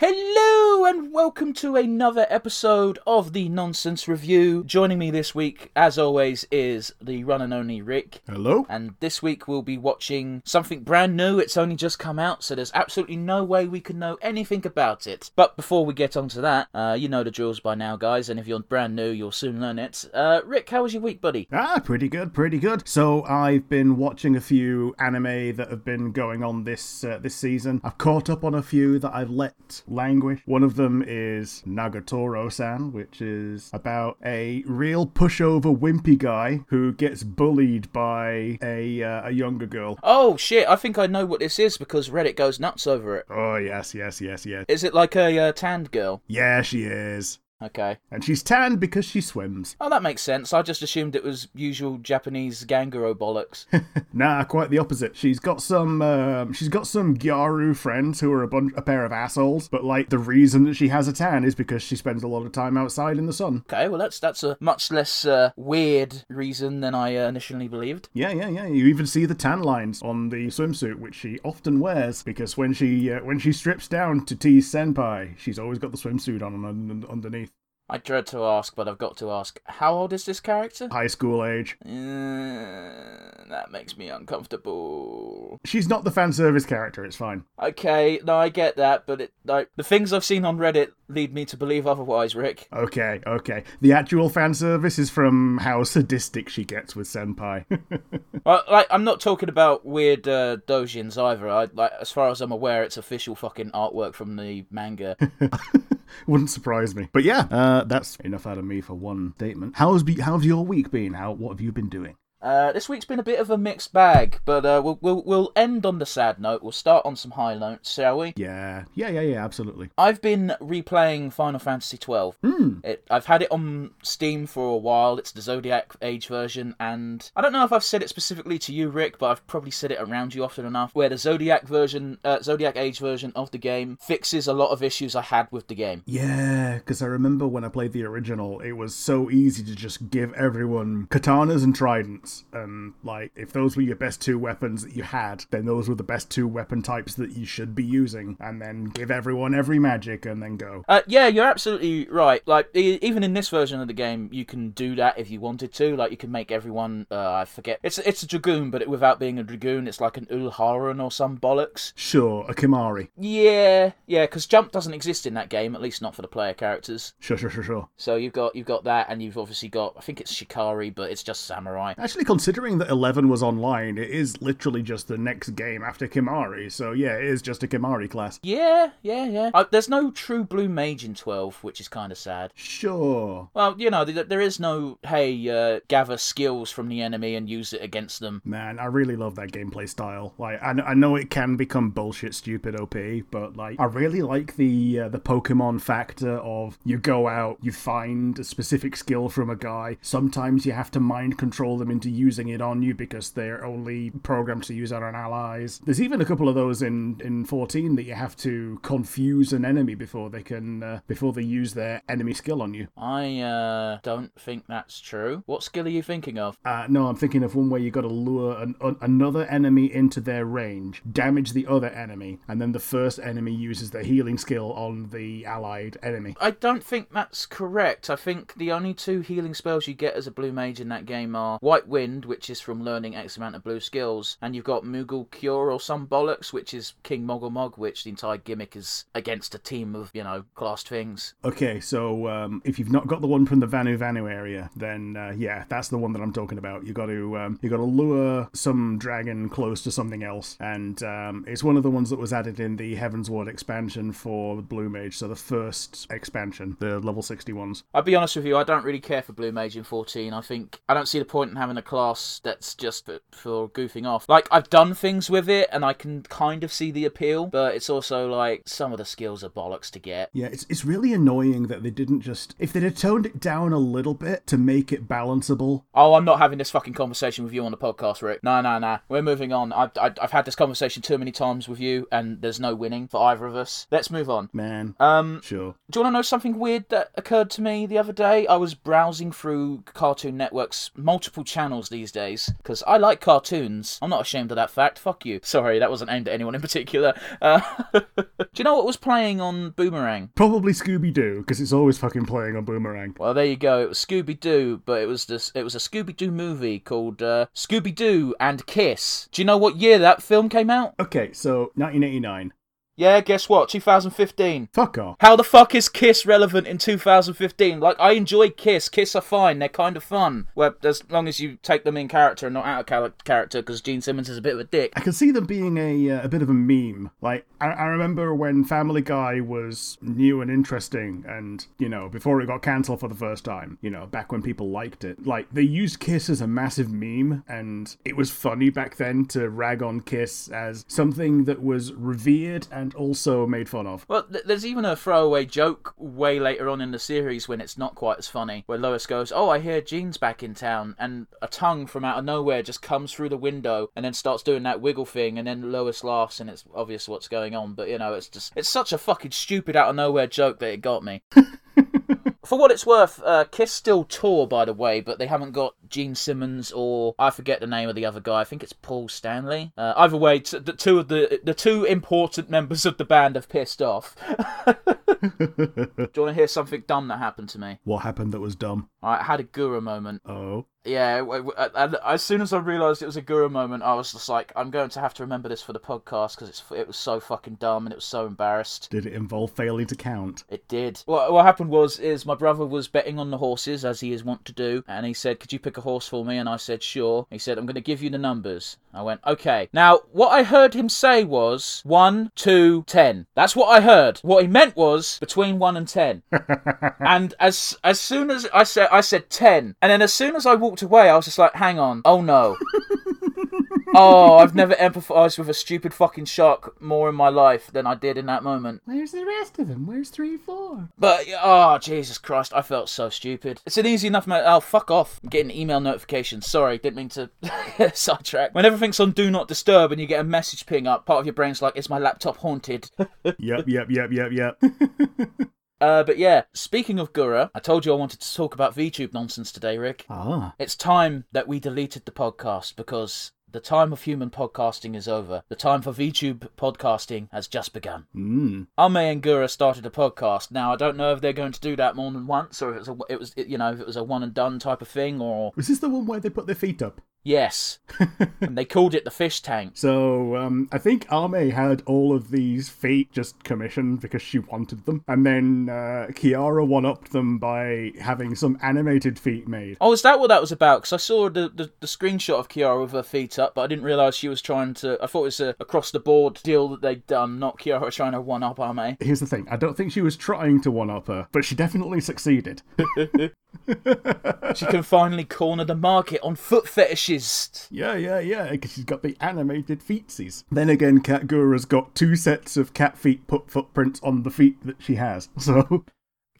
Hello and welcome to another episode of the Nonsense Review. Joining me this week, as always, is the run and only Rick. Hello? And this week we'll be watching something brand new. It's only just come out, so there's absolutely no way we can know anything about it. But before we get onto that, uh, you know the drills by now, guys, and if you're brand new, you'll soon learn it. Uh, Rick, how was your week, buddy? Ah, pretty good, pretty good. So I've been watching a few anime that have been going on this uh, this season. I've caught up on a few that I've let languish. One of them is Nagatoro-san, which is about a real pushover wimpy guy who gets bullied by a uh, a younger girl. Oh shit, I think I know what this is because Reddit goes nuts over it. Oh yes, yes, yes, yes. Is it like a uh, tanned girl? Yeah, she is. Okay. And she's tanned because she swims. Oh, that makes sense. I just assumed it was usual Japanese Ganguro bollocks. Nah, quite the opposite. She's got some um, she's got some Gyaru friends who are a bunch a pair of assholes, but like the reason that she has a tan is because she spends a lot of time outside in the sun. okay, well that's that's a much less uh, weird reason than I uh, initially believed. Yeah, yeah, yeah. You even see the tan lines on the swimsuit, which she often wears because when she uh, when she strips down to tease senpai, she's always got the swimsuit on un- underneath. I dread to ask, but I've got to ask: How old is this character? High school age. Uh, that makes me uncomfortable. She's not the fan service character. It's fine. Okay, no, I get that, but it like the things I've seen on Reddit lead me to believe otherwise, Rick. Okay, okay. The actual fan service is from how sadistic she gets with senpai. Uh, like, I'm not talking about weird uh, dojins either. I, like, as far as I'm aware, it's official fucking artwork from the manga. Wouldn't surprise me. But yeah, uh, that's enough out of me for one statement. How's be- how's your week been? How what have you been doing? Uh, this week's been a bit of a mixed bag, but uh, we'll, we'll we'll end on the sad note. We'll start on some high notes, shall we? Yeah, yeah, yeah, yeah, absolutely. I've been replaying Final Fantasy twelve. Hmm. It, I've had it on Steam for a while. It's the Zodiac Age version, and I don't know if I've said it specifically to you, Rick, but I've probably said it around you often enough. Where the Zodiac version, uh, Zodiac Age version of the game fixes a lot of issues I had with the game. Yeah, because I remember when I played the original, it was so easy to just give everyone katanas and tridents, and like if those were your best two weapons that you had, then those were the best two weapon types that you should be using, and then give everyone every magic and then go. Uh, yeah, you're absolutely right. Like e- even in this version of the game, you can do that if you wanted to. Like you can make everyone. Uh, I forget. It's it's a dragoon, but it, without being a dragoon, it's like an Uhlan or some bollocks. Sure, a Kimahri. Yeah, yeah, because jump doesn't exist in that game, at least not for the player characters. Sure, sure, sure, sure. So you've got you've got that, and you've obviously got I think it's Shikari, but it's just samurai. Actually, considering that 11 was online, it is literally just the next game after Kimahri, so yeah, it is just a Kimahri class. Yeah, yeah, yeah. Uh, there's no true blue mage in twelve, which is kind of sad. Sure. Well, you know, th- there is no hey, uh, gather skills from the enemy and use it against them. Man, I really love that gameplay style. Like, I, I know it can become bullshit, stupid OP, but like, I really like the uh, the Pokemon factor of you go out, you find a specific skill from a guy. Sometimes you have to mind control them into using it on you because they're only programmed to use it on allies. There's even a couple of those in in 14 that you have to confuse an enemy before they can uh, before they use their enemy skill on you. I uh, don't think that's true. What skill are you thinking of? Uh, no, I'm thinking of one where you got to lure an, an, another enemy into their range, damage the other enemy, and then the first enemy uses their healing skill on the allied enemy. I don't think that's correct. I think the only two healing spells you get as a blue mage in that game are White Wind, which is from learning X amount of blue skills, and you've got Moogle Cure or some bollocks, which is King Moggle Mog, which the entire gimmick is against a team of, you know, classed things. Okay, so um, if you've not got the one from the Vanu Vanu area, then uh, yeah, that's the one that I'm talking about. You got to um, you got to lure some dragon close to something else, and um, it's one of the ones that was added in the Heavensward expansion for Blue Mage. So the first expansion, the level 60 ones. I'll be honest with you, I don't really care for Blue Mage in 14. I think I don't see the point in having a class that's just for, for goofing off. Like, I've done things with it and I can kind of see the appeal, but it's also like some of the skills are bollocks to get. Yeah, it's it's really annoying that they didn't just if they'd have toned it down a little bit to make it balanceable. Oh, I'm not having this fucking conversation with you on the podcast, Rick. No, no, no. We're moving on. I've, I've, I've had this conversation too many times with you, and there's no winning for either of us. Let's move on. Man, Um, sure. do you want to know something weird that occurred to me the other day? I was browsing through Cartoon Network's multiple channels channels these days because I like cartoons. I'm not ashamed of that fact. Fuck you. Sorry, that wasn't aimed at anyone in particular. Uh, do you know what was playing on Boomerang? Probably Scooby Doo, because it's always fucking playing on Boomerang. Well, there you go. It was Scooby Doo, but it was this. It was a Scooby Doo movie called uh, Scooby Doo and Kiss. Do you know what year that film came out? Okay, so 1989. Yeah, guess what? 2015. Fuck off. How the fuck is Kiss relevant in 2015? Like, I enjoy Kiss. Kiss are fine. They're kind of fun. Well, as long as you take them in character and not out of cal- character, because Gene Simmons is a bit of a dick. I can see them being a uh, a bit of a meme. Like I, I remember when Family Guy was new and interesting, and you know before it got cancelled for the first time. You know back when people liked it. Like they used Kiss as a massive meme, and it was funny back then to rag on Kiss as something that was revered and also made fun of. Well, th- there's even a throwaway joke way later on in the series when it's not quite as funny, where Lois goes, "Oh, I hear Gene's back in town," and a tongue from out of nowhere just comes through the window and then starts doing that wiggle thing, and then Lois laughs, and it's obvious what's going on. But you know, it's just it's such a fucking stupid out of nowhere joke that it got me. For what it's worth, uh, Kiss still tour, by the way, but they haven't got Gene Simmons or I forget the name of the other guy. I think it's Paul Stanley. Uh, either way, t- the two of the the two important members of the band have pissed off. Do you want to hear something dumb that happened to me? What happened that was dumb? I had a Gura moment. Oh. Yeah, w- w- and as soon as I realised it was a Gura moment, I was just like, I'm going to have to remember this for the podcast because it was so fucking dumb and it was so embarrassed. Did it involve failing to count? It did. What, what happened was, is my brother was betting on the horses as he is wont to do, and he said, "Could you pick a horse for me?" And I said, "Sure." He said, "I'm going to give you the numbers." I went, "Okay." Now, what I heard him say was one, two, ten. That's what I heard. What he meant was between one and ten. and as as soon as I said, I said ten, and then as soon as I walked away, I was just like, "Hang on, oh no." oh, I've never empathized with a stupid fucking shark more in my life than I did in that moment. Where's the rest of them? Where's three, four? But oh Jesus Christ, I felt so stupid. It's an easy enough matter. Oh fuck off! I'm getting email notifications. Sorry, didn't mean to sidetrack. When everything's on do not disturb and you get a message ping up, part of your brain's like, "Is my laptop haunted?" yep, yep, yep, yep, yep. Uh, but yeah, speaking of Gura, I told you I wanted to talk about VTube nonsense today, Rick. Ah. It's time that we deleted the podcast because the time of human podcasting is over. The time for VTube podcasting has just begun. Mm. Ame and Gura started a podcast. Now I don't know if they're going to do that more than once, or if it was a, it was you know if it was a one and done type of thing, or Was this the one where they put their feet up? Yes, and they called it the fish tank. So um, I think Ame had all of these feet just commissioned because she wanted them, and then uh, Kiara one upped them by having some animated feet made. Oh, is that what that was about? Because I saw the, the, the screenshot of Kiara with her feet up, but I didn't realise she was trying to. I thought it was a across the board deal that they'd done, not Kiara trying to one up Ame. Here's the thing: I don't think she was trying to one up her, but she definitely succeeded. She can finally corner the market on foot fetishes. yeah, yeah, yeah, because she's got the animated feetsies. Then again, Cat Gura's got two sets of cat feet put footprints on the feet that she has. So,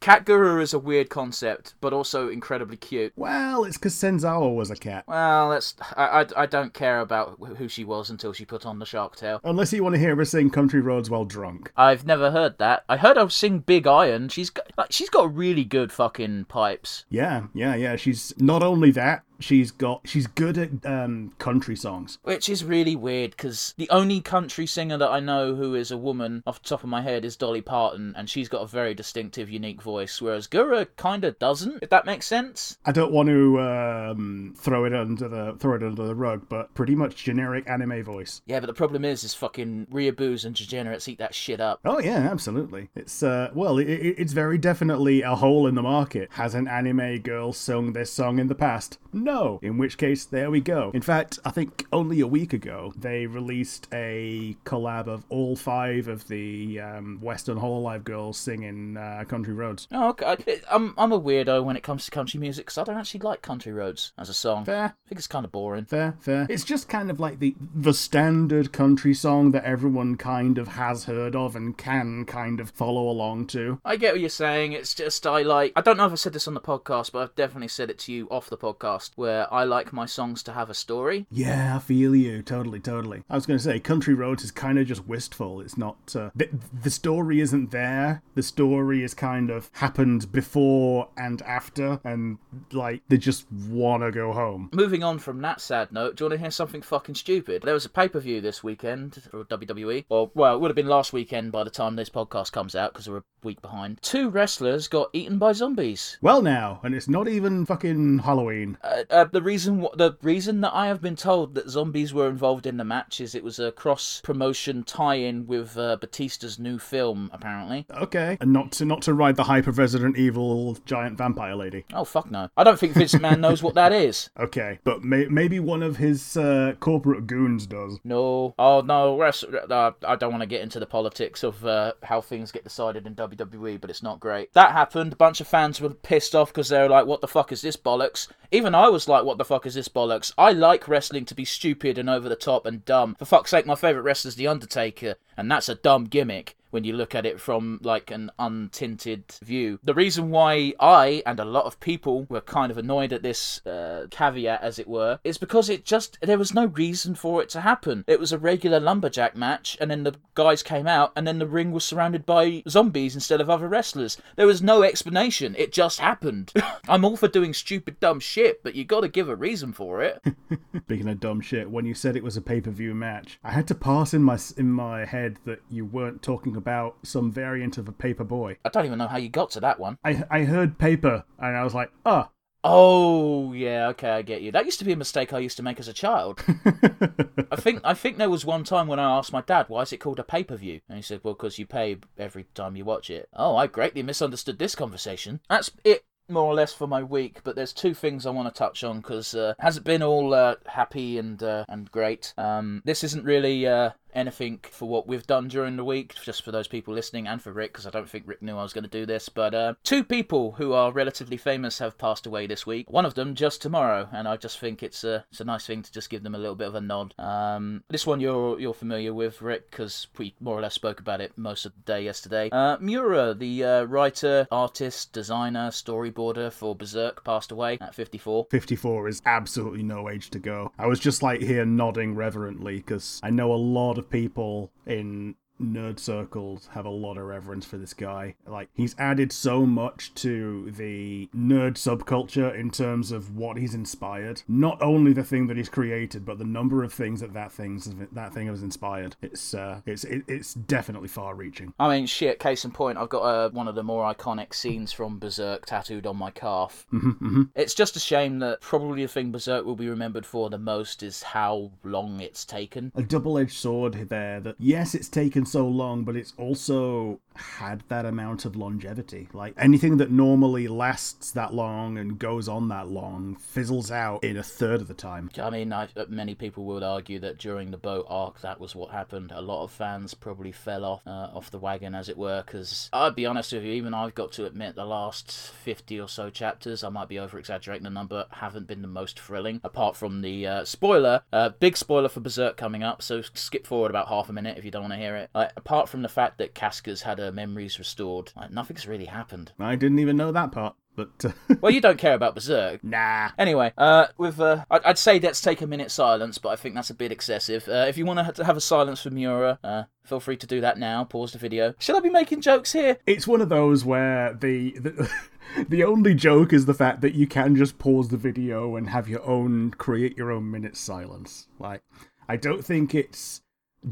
Cat Gura is a weird concept, but also incredibly cute. well, it's because Senzawa was a cat. Well, that's I, I, I don't care about who she was until she put on the shark tail. Unless you want to hear her sing Country Roads while drunk. I've never heard that. I heard her sing Big Iron. She's got, like she's got really good fucking pipes. Yeah, yeah, yeah. She's not only that, she's got she's good at um, country songs. Which is really weird because the only country singer that I know who is a woman off the top of my head is Dolly Parton, and she's got a very distinctive, unique voice, whereas Gura kind of doesn't, if that makes sense. I don't want to um, throw it under the throw it under the rug, but pretty much generic anime voice. Yeah, but the problem is, is fucking Riaboos and degenerates eat that shit up. Oh yeah, absolutely. It's uh, well, it, it, it's very definitely a hole in the market. Has an anime girl sung this song in the past? No. In which case, there we go. In fact, I think only a week ago they released a collab of all five of the um, Western Hololive girls singing uh, "Country Roads." Oh, okay. I'm I'm a weirdo when it comes to country music because I don't actually like Country Roads as a song. Fair. I think it's kind of boring. Fair, fair. It's just kind of like the the standard country song that everyone kind of has heard of and can kind of follow along to. I get what you're saying. It's just I like. I don't know if I said this on the podcast, but I've definitely said it to you off the podcast. Where I like my songs to have a story. Yeah, I feel you. Totally, totally. I was going to say, Country Roads is kind of just wistful. It's not. Uh, the, the story isn't there. The story is kind of happened before and after, and like they just want to go home. Moving on from that sad note, do you want to hear something fucking stupid? There was a pay per view this weekend for WWE. Or, well, it would have been last weekend by the time this podcast comes out because we're a week behind. Two wrestlers got eaten by zombies. Well, now, and it's not even fucking Halloween. Uh, uh, the reason the reason that I have been told that zombies were involved in the match is it was a cross promotion tie-in with uh, Batista's new film, apparently. Okay, and not to not to ride the hype of Resident Evil giant vampire lady. Oh fuck no! I don't think Vince McMahon knows what that is. Okay, but may- maybe one of his uh, corporate goons does. No, oh no, rest, uh, I don't want to get into the politics of uh, how things get decided in WWE, but it's not great. That happened. A bunch of fans were pissed off because they were like, "What the fuck is this bollocks?" Even I was like, "What the fuck is this bollocks?" I like wrestling to be stupid and over the top and dumb. For fuck's sake, my favorite wrestler's The Undertaker, and that's a dumb gimmick when you look at it from like an untinted view. The reason why I and a lot of people were kind of annoyed at this uh, caveat, as it were, is because it just there was no reason for it to happen. It was a regular lumberjack match, and then the guys came out, and then the ring was surrounded by zombies instead of other wrestlers. There was no explanation. It just happened. I'm all for doing stupid, dumb shit, but you got to give a reason for it. Speaking of dumb shit, when you said it was a pay per view match, I had to pass in my in my head that you weren't talking about some variant of a paper boy. I don't even know how you got to that one. I I heard paper and I was like, oh. Oh yeah, okay, I get you. That used to be a mistake I used to make as a child. I think I think there was one time when I asked my dad, "Why is it called a pay per view?" And he said, "Well, because you pay every time you watch it." Oh, I greatly misunderstood this conversation. That's it more or less for my week, but there's two things I want to touch on because uh, hasn't been all uh, happy and uh, and great. Um, this isn't really uh, anything for what we've done during the week, just for those people listening and for Rick, because I don't think Rick knew I was going to do this. But uh, two people who are relatively famous have passed away this week. One of them just tomorrow, and I just think it's a it's a nice thing to just give them a little bit of a nod. Um, this one you're you're familiar with, Rick, because we more or less spoke about it most of the day yesterday. Uh, Miura, the uh, writer, artist, designer, storyboarder for Berserk, passed away at 54. 54 is absolutely no age to go. I was just like here nodding reverently because I know a lot of people in nerd circles have a lot of reverence for this guy. Like he's added so much to the nerd subculture in terms of what he's inspired. Not only the thing that he's created, but the number of things that that things that thing has inspired. It's uh, it's it, it's definitely far-reaching. I mean, shit. Case in point, I've got uh, one of the more iconic scenes from Berserk tattooed on my calf. Mm-hmm, mm-hmm. It's just a shame that probably the thing Berserk will be remembered for the most is how long it's taken. A double-edged sword there. That yes, it's taken so long, but it's also had that amount of longevity. Like anything that normally lasts that long and goes on that long fizzles out in a third of the time. I mean, I, uh, many people would argue that during the boat arc, that was what happened. A lot of fans probably fell off uh, off the wagon, as it were. Because I'd be honest with you, even I've got to admit, the last fifty or so chapters, I might be over exaggerating the number, haven't been the most thrilling. Apart from the uh, spoiler, uh, big spoiler for Berserk coming up. So skip forward about half a minute if you don't want to hear it. apart from the fact that Casca's had a memories restored. Like, nothing's really happened. I didn't even know that part. But uh... well, you don't care about Berserk. Nah. Anyway, uh, with uh, I'd say let's take a minute silence, but I think that's a bit excessive. Uh, if you want to have a silence for Miura, uh, feel free to do that now. Pause the video. Should I be making jokes here? It's one of those where the. the... the only joke is the fact that you can just pause the video and have your own create your own minute silence. Like I don't think it's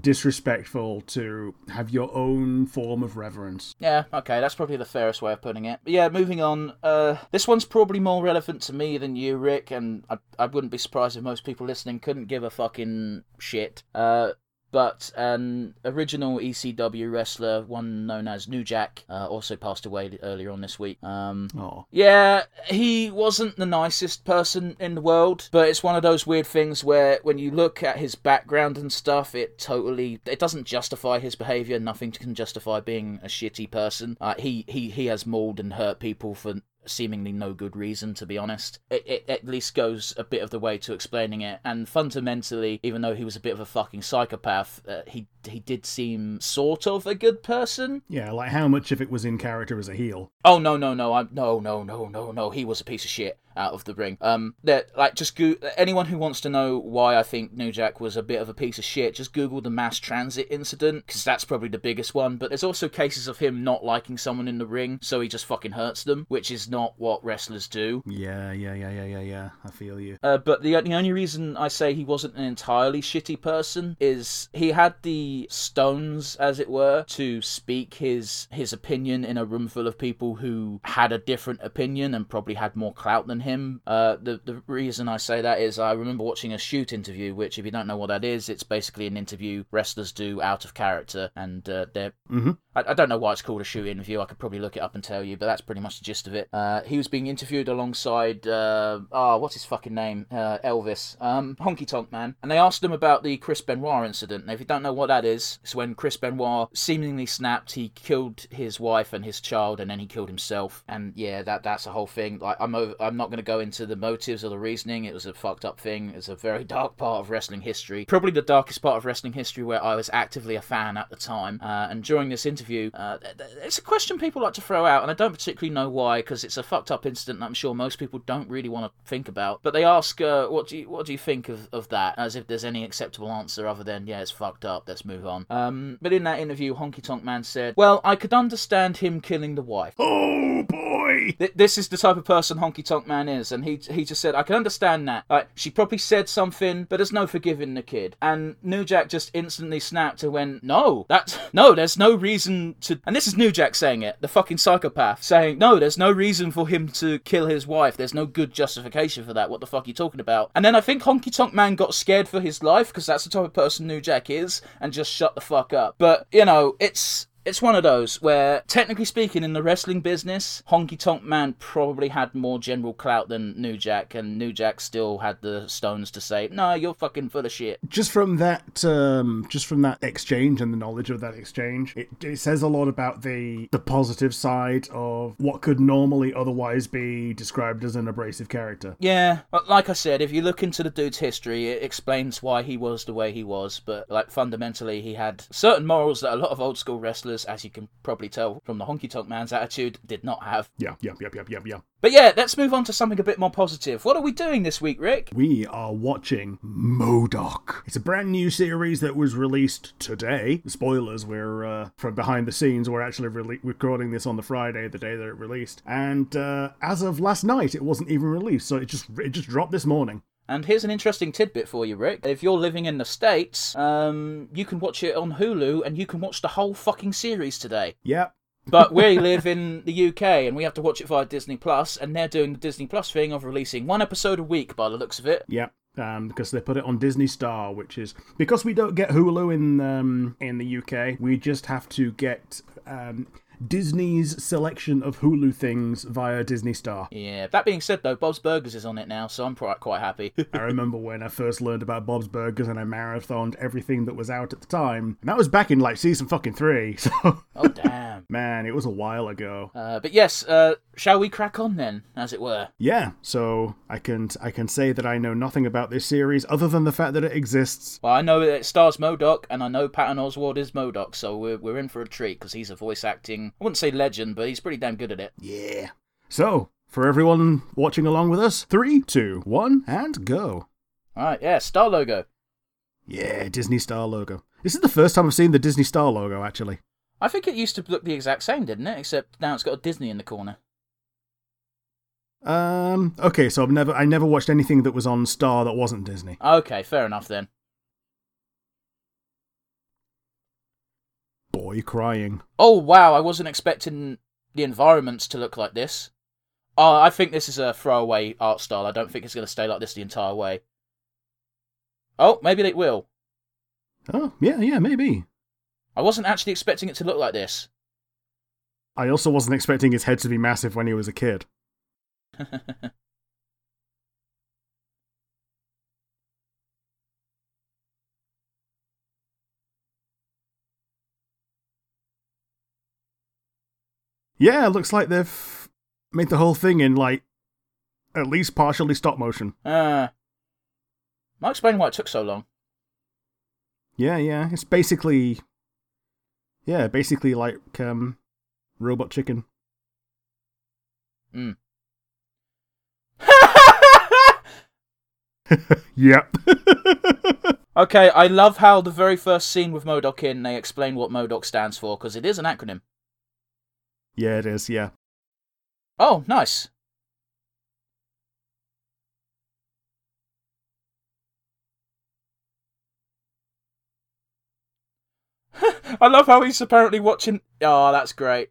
disrespectful to have your own form of reverence. Yeah, okay, that's probably the fairest way of putting it. But yeah, moving on. Uh, this one's probably more relevant to me than you, Rick, and I, I wouldn't be surprised if most people listening couldn't give a fucking shit. Uh, but an original ECW wrestler, one known as New Jack, uh, also passed away earlier on this week. Um, oh. Yeah, he wasn't the nicest person in the world, but it's one of those weird things where when you look at his background and stuff, it totally it doesn't justify his behavior. Nothing can justify being a shitty person. Uh, he he he has mauled and hurt people for seemingly no good reason, to be honest. It, it, at least goes a bit of the way to explaining it. And fundamentally, even though he was a bit of a fucking psychopath, uh, he he did seem sort of a good person. Yeah, like how much of it was in character as a heel? Oh no no no I'm no no no no no he was a piece of shit. Out of the ring. Um, that like just go- anyone who wants to know why I think New Jack was a bit of a piece of shit, just Google the mass transit incident because that's probably the biggest one. But there's also cases of him not liking someone in the ring, so he just fucking hurts them, which is not what wrestlers do. Yeah, yeah, yeah, yeah, yeah, yeah. I feel you. Uh, but the the only reason I say he wasn't an entirely shitty person is he had the stones, as it were, to speak his his opinion in a room full of people who had a different opinion and probably had more clout than him. Uh, the the reason I say that is I remember watching a shoot interview, which if you don't know what that is, it's basically an interview wrestlers do out of character, and uh, they're Mm-hmm. I, I don't know why it's called a shoot interview. I could probably look it up and tell you, but that's pretty much the gist of it. Uh, he was being interviewed alongside, uh, oh, what's his fucking name? Uh, Elvis, um, Honky Tonk Man, and they asked him about the Chris Benoit incident. Now, if you don't know what that is, it's when Chris Benoit seemingly snapped. He killed his wife and his child, and then he killed himself. And yeah, that that's a whole thing. Like, I'm over, I'm not going to go into the motives or the reasoning. It was a fucked up thing. It's a very dark part of wrestling history. Probably the darkest part of wrestling history where I was actively a fan at the time. Uh, and during this interview, uh, it's a question people like to throw out, and I don't particularly know why, because it's a fucked up incident. that I'm sure most people don't really want to think about. But they ask, uh, "What do you what do you think of, of that?" As if there's any acceptable answer other than, "Yeah, it's fucked up. Let's move on." Um, but in that interview, Honky Tonk Man said, "Well, I could understand him killing the wife." Oh boy! Th- This is the type of person Honky Tonk Man is, and he he just said, "I can understand that." Like she probably said something, but there's no forgiving the kid. And New Jack just instantly snapped and went, "No, that's no. There's no reason to." And this is New Jack saying it, the fucking psychopath saying, "No, there's no reason for him to kill his wife. There's no good justification for that. What the fuck are you talking about?" And then I think Honky Tonk Man got scared for his life because that's the type of person New Jack is, and just shut the fuck up. But you know, it's it's one of those where, technically speaking, in the wrestling business, Honky Tonk Man probably had more general clout than New Jack, and New Jack still had the stones to say, "No, you're fucking full of shit." Just from that, um, just from that exchange and the knowledge of that exchange, it, it says a lot about the the positive side of what could normally otherwise be described as an abrasive character. Yeah, but like I said, if you look into the dude's history, it explains why he was the way he was. But like fundamentally, he had certain morals that a lot of old school wrestlers, as you can probably tell from the Honky Tonk Man's attitude, did not have. Yeah, yeah, yeah, yeah, yeah, yeah. But yeah, let's move on to something a bit more positive. What are we doing this week, Rick? We are watching MODOK. It's a brand new series that was released today. Spoilers, we're uh, from behind the scenes. We're actually rele- recording this on the Friday, the day that it released. And uh, as of last night, it wasn't even released, so it just it just dropped this morning. And here's an interesting tidbit for you, Rick. If you're living in the States, um, you can watch it on Hulu and you can watch the whole fucking series today. Yep. But we live in the UK and we have to watch it via Disney Plus, and they're doing the Disney Plus thing of releasing one episode a week by the looks of it. Yep. Um, because they put it on Disney Star, which is because we don't get Hulu in um, in the UK, we just have to get um, Disney's selection of Hulu things via Disney Star. Yeah. That being said, though, Bob's Burgers is on it now, so I'm quite quite happy. I remember when I first learned about Bob's Burgers and I marathoned everything that was out at the time. And that was back in like season fucking three. So, oh damn. man, it was a while ago. Uh, but yes, uh, shall we crack on then, as it were? Yeah, so I can I can say that I know nothing about this series other than the fact that it exists. Well, I know that it stars MODOK, and I know Patton Oswalt is MODOK, so we're we're in for a treat because he's a voice acting. I wouldn't say legend, but he's pretty damn good at it. Yeah. So, for everyone watching along with us, three, two, one, and go. All right, yeah, star logo. Yeah, Disney Star logo. This is the first time I've seen the Disney Star logo, actually. I think it used to look the exact same, didn't it? Except now it's got a Disney in the corner. Um. Okay, so I've never I never watched anything that was on Star that wasn't Disney. Okay, fair enough then. Boy crying. Oh wow, I wasn't expecting the environments to look like this. Oh, I think this is a throwaway art style. I don't think it's going to stay like this the entire way. Oh, maybe it will. Oh, yeah, yeah, maybe. I wasn't actually expecting it to look like this. I also wasn't expecting his head to be massive when he was a kid. Yeah, it looks like they've made the whole thing in like at least partially stop motion. uh, might explain why it took so long. Yeah, yeah, it's basically yeah, basically like um robot chicken. Mm. Yep. Okay, I love how the very first scene with MODOK in, they explain what MODOK stands for, because it is an acronym. Yeah, it is. Yeah. Oh, nice. I love how he's apparently watching. Oh, that's great.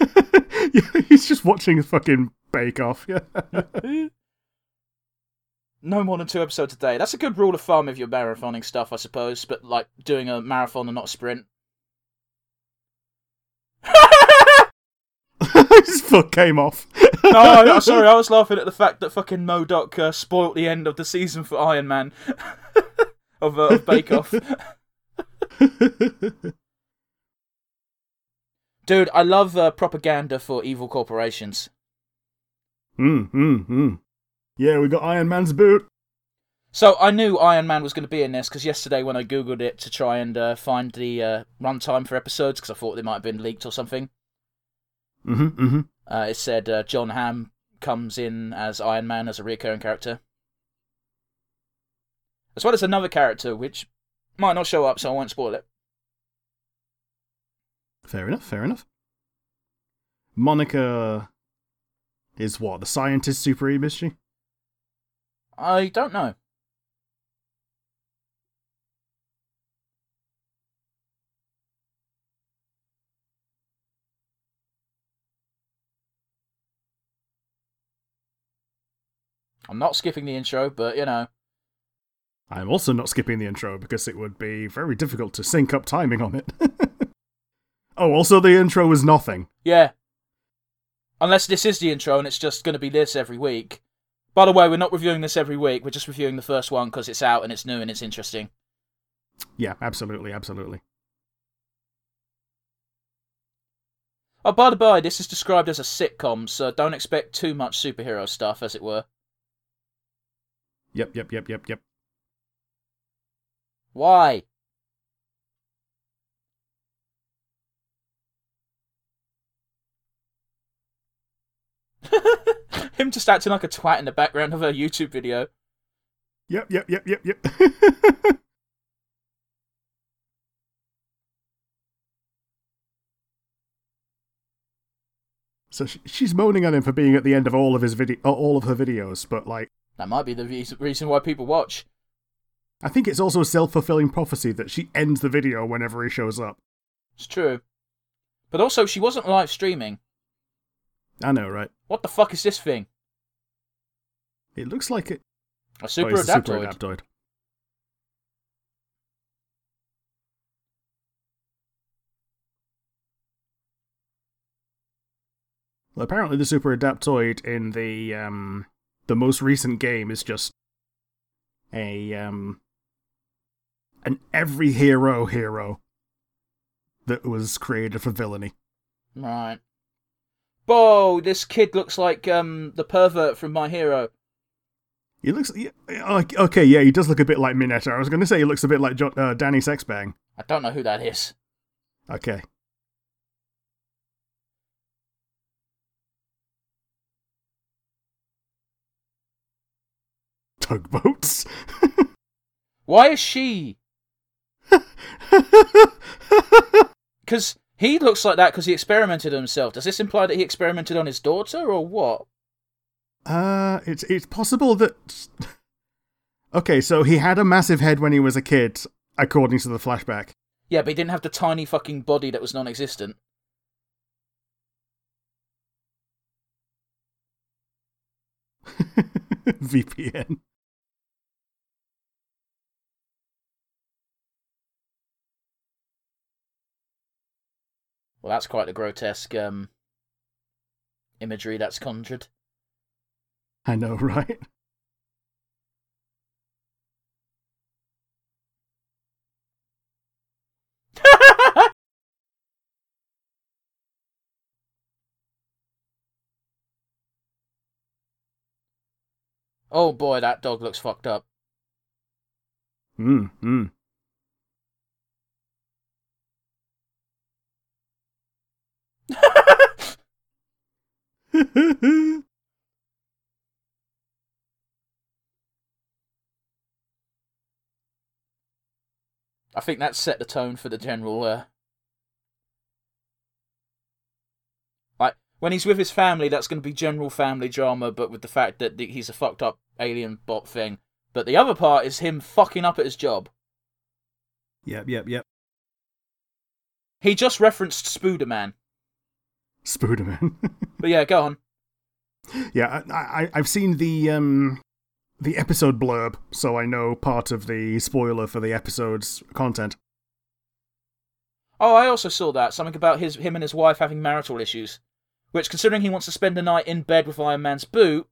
Yeah, He's just watching a fucking Bake Off. Yeah. no more than two episodes a day. That's a good rule of thumb if you're marathoning stuff, I suppose, but like doing a marathon and not a sprint. His foot came off. no, no, sorry, I was laughing at the fact that fucking MODOK uh, spoilt the end of the season for Iron Man of, uh, of Bake Off. Dude, I love uh, propaganda for evil corporations. Mm, mm, mm. Yeah, we got Iron Man's boot. So I knew Iron Man was going to be in this because yesterday when I googled it to try and uh, find the uh, runtime for episodes because I thought they might have been leaked or something, Mm-hmm, mm-hmm. uh, it said uh, Jon Hamm comes in as Iron Man as a recurring character, as well as another character which might not show up, so I won't spoil it. Fair enough, fair enough. Monica is what, the scientist supreme, is she? I don't know. I'm not skipping the intro, but you know. I'm also not skipping the intro because it would be very difficult to sync up timing on it. oh, also the intro was nothing. Yeah. Unless this is the intro and it's just going to be this every week. By the way, we're not reviewing this every week. We're just reviewing the first one because it's out and it's new and it's interesting. Yeah, absolutely, absolutely. Oh, by the by, this is described as a sitcom, so don't expect too much superhero stuff, as it were. Yep, yep, yep, yep, yep. Why? Him just acting like a twat in the background of a YouTube video. Yep, yep, yep, yep, yep. so she, she's moaning at him for being at the end of all of his video, all of her videos, but like, That might be the re- reason why people watch. I think it's also a self-fulfilling prophecy that she ends the video whenever he shows up. It's true. But also, she wasn't live streaming. I know, right? What the fuck is this thing? It looks like it. A super oh, it's a adaptoid. super adaptoid. Well, apparently the super adaptoid in the um the most recent game is just a um an every hero hero that was created for villainy. Right. Whoa, this kid looks like um the pervert from My Hero. He looks yeah, okay, yeah, he does look a bit like Mineta. I was going to say he looks a bit like jo- uh, Danny Sexbang. I don't know who that is. Okay. Tugboats. Why is she? Because he looks like that because he experimented on himself. Does this imply that he experimented on his daughter or what? uh, it's it's possible that. Okay, so he had a massive head when he was a kid, according to the flashback. Yeah, but he didn't have the tiny fucking body that was non existent. VPN. Well, that's quite the grotesque um, imagery that's conjured. I know, right? oh boy, that dog looks fucked up. Mm, mm. I think that set the tone for the general. Uh... Like when he's with his family, that's going to be general family drama, but with the fact that he's a fucked up alien bot thing. But the other part is him fucking up at his job. Yep, yep, yep. He just referenced Spooderman. Spooderman. but yeah, go on. Yeah, I, I I've seen the um the episode blurb, so I know part of the spoiler for the episode's content. Oh, I also saw that something about his him and his wife having marital issues, which, considering he wants to spend the night in bed with Iron Man's boot,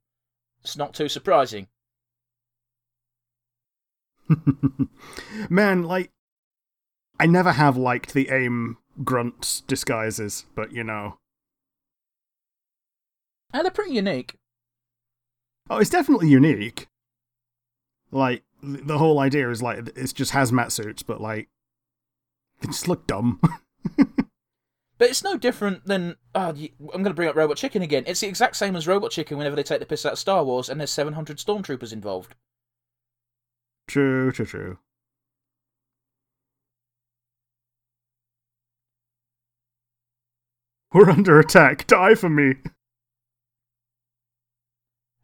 it's not too surprising. Man, like, I never have liked the AIM grunt disguises, but you know. And they're pretty unique. Oh, it's definitely unique. Like the whole idea is like it's just hazmat suits, but like they just look dumb. but it's no different than oh, I'm going to bring up Robot Chicken again. It's the exact same as Robot Chicken whenever they take the piss out of Star Wars, and there's 700 stormtroopers involved. True, true, true. We're under attack. Die for me.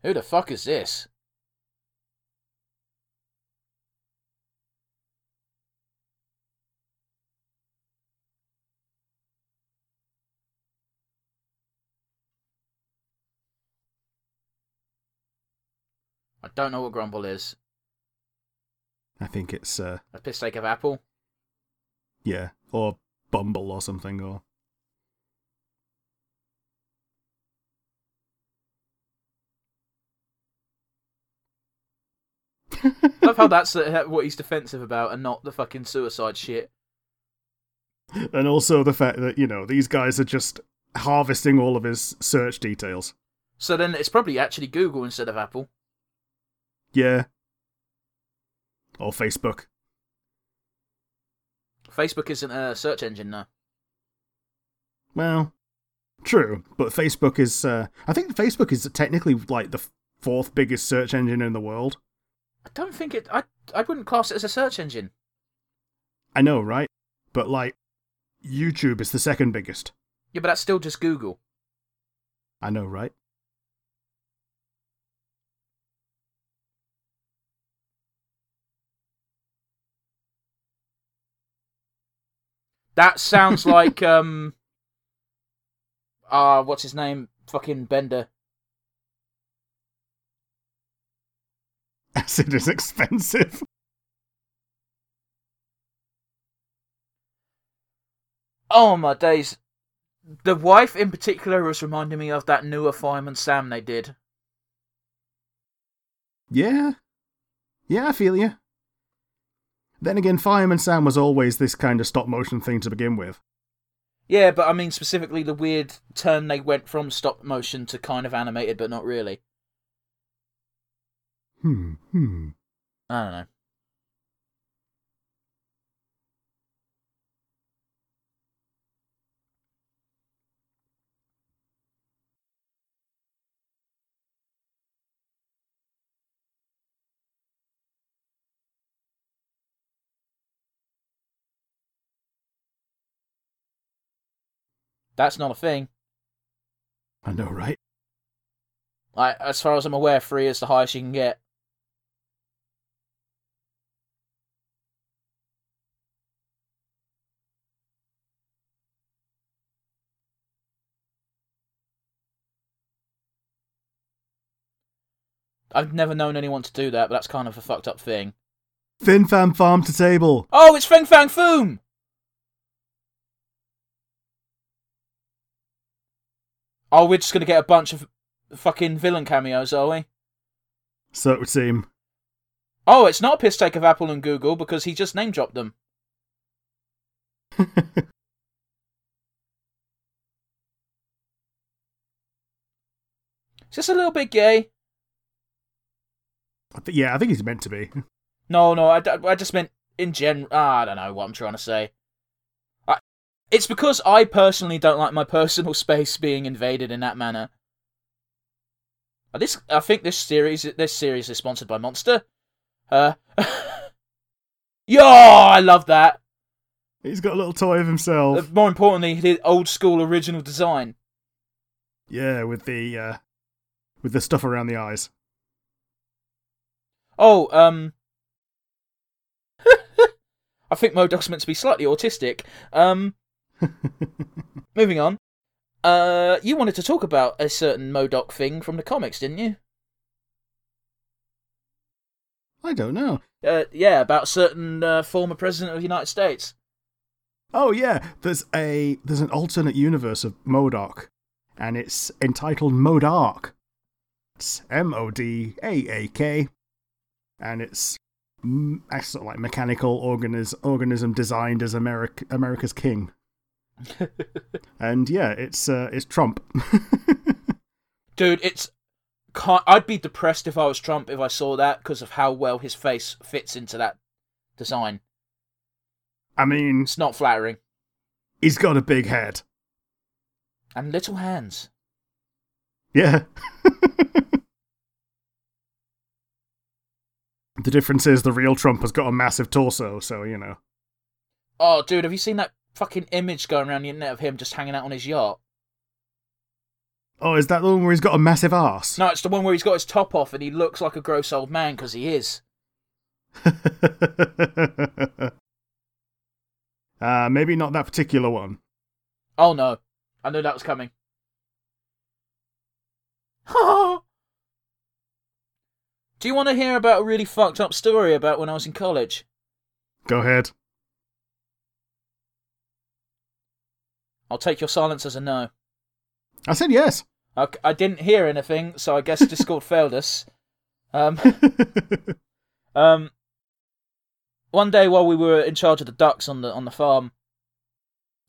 Who the fuck is this? I don't know what Grumble is. I think it's uh a piss take of apple. Yeah, or Bumble or something, or love how that's uh, what he's defensive about and not the fucking suicide shit. And also the fact that, you know, these guys are just harvesting all of his search details. So then it's probably actually Google instead of Apple. Yeah. Or Facebook. Facebook isn't a search engine now. Well, true, but Facebook is. Uh, I think Facebook is technically like the fourth biggest search engine in the world. I don't think it. I I wouldn't class it as a search engine. I know, right? But like, YouTube is the second biggest. Yeah, but that's still just Google. I know, right? That sounds like um. Ah, uh, what's his name? Fucking Bender. Acid is expensive. Oh my days. The wife in particular was reminding me of that newer Fireman Sam they did. Yeah. Yeah, I feel you. Then again, Fireman Sam was always this kind of stop motion thing to begin with. Yeah, but I mean specifically the weird turn they went from stop motion to kind of animated, but not really. Hmm, hmm. I don't know. That's not a thing. I know, right? Like, as far as I'm aware, three is the highest you can get. I've never known anyone to do that, but that's kind of a fucked up thing. Fin Fam Farm to Table. Oh, it's Fin Fang Foom! Oh, we're just gonna get a bunch of fucking villain cameos, are we? So it would seem. Oh, it's not a piss take of Apple and Google because he just name dropped them. Is this a little bit gay? I th- yeah, I think he's meant to be. No, no, I, I just meant in general. Ah, I don't know what I'm trying to say. I, it's because I personally don't like my personal space being invaded in that manner. Uh, this, I think this series, this series is sponsored by Monster. Uh, Yo, I love that. He's got a little toy of himself. Uh, More importantly, the old school original design. yeah, with the uh, with the stuff around the eyes. Oh, um. I think MODOK's meant to be slightly autistic. Um, moving on. Uh, you wanted to talk about a certain MODOK thing from the comics, didn't you? I don't know. Uh, yeah, about a certain uh, former president of the United States. Oh yeah, there's a there's an alternate universe of MODOK, and it's entitled MODAAK. It's M O D A A K, and it's sort of like mechanical organis- organism designed as America America's king. and yeah, it's uh, it's Trump. Dude, it's. Can't, I'd be depressed if I was Trump if I saw that because of how well his face fits into that design. I mean, It's not flattering. he's got a big head. And little hands. Yeah. the difference is the real Trump has got a massive torso, so you know. Oh, dude, have you seen that fucking image going around the internet of him just hanging out on his yacht? Oh, is that the one where he's got a massive ass? No, it's the one where he's got his top off and he looks like a gross old man because he is. uh, maybe not that particular one. Oh no, I knew that was coming. Do you want to hear about a really fucked up story about when I was in college? Go ahead. I'll take your silence as a no. I said yes. I, I didn't hear anything, so I guess Discord failed us. Um, um, one day while we were in charge of the ducks on the on the farm,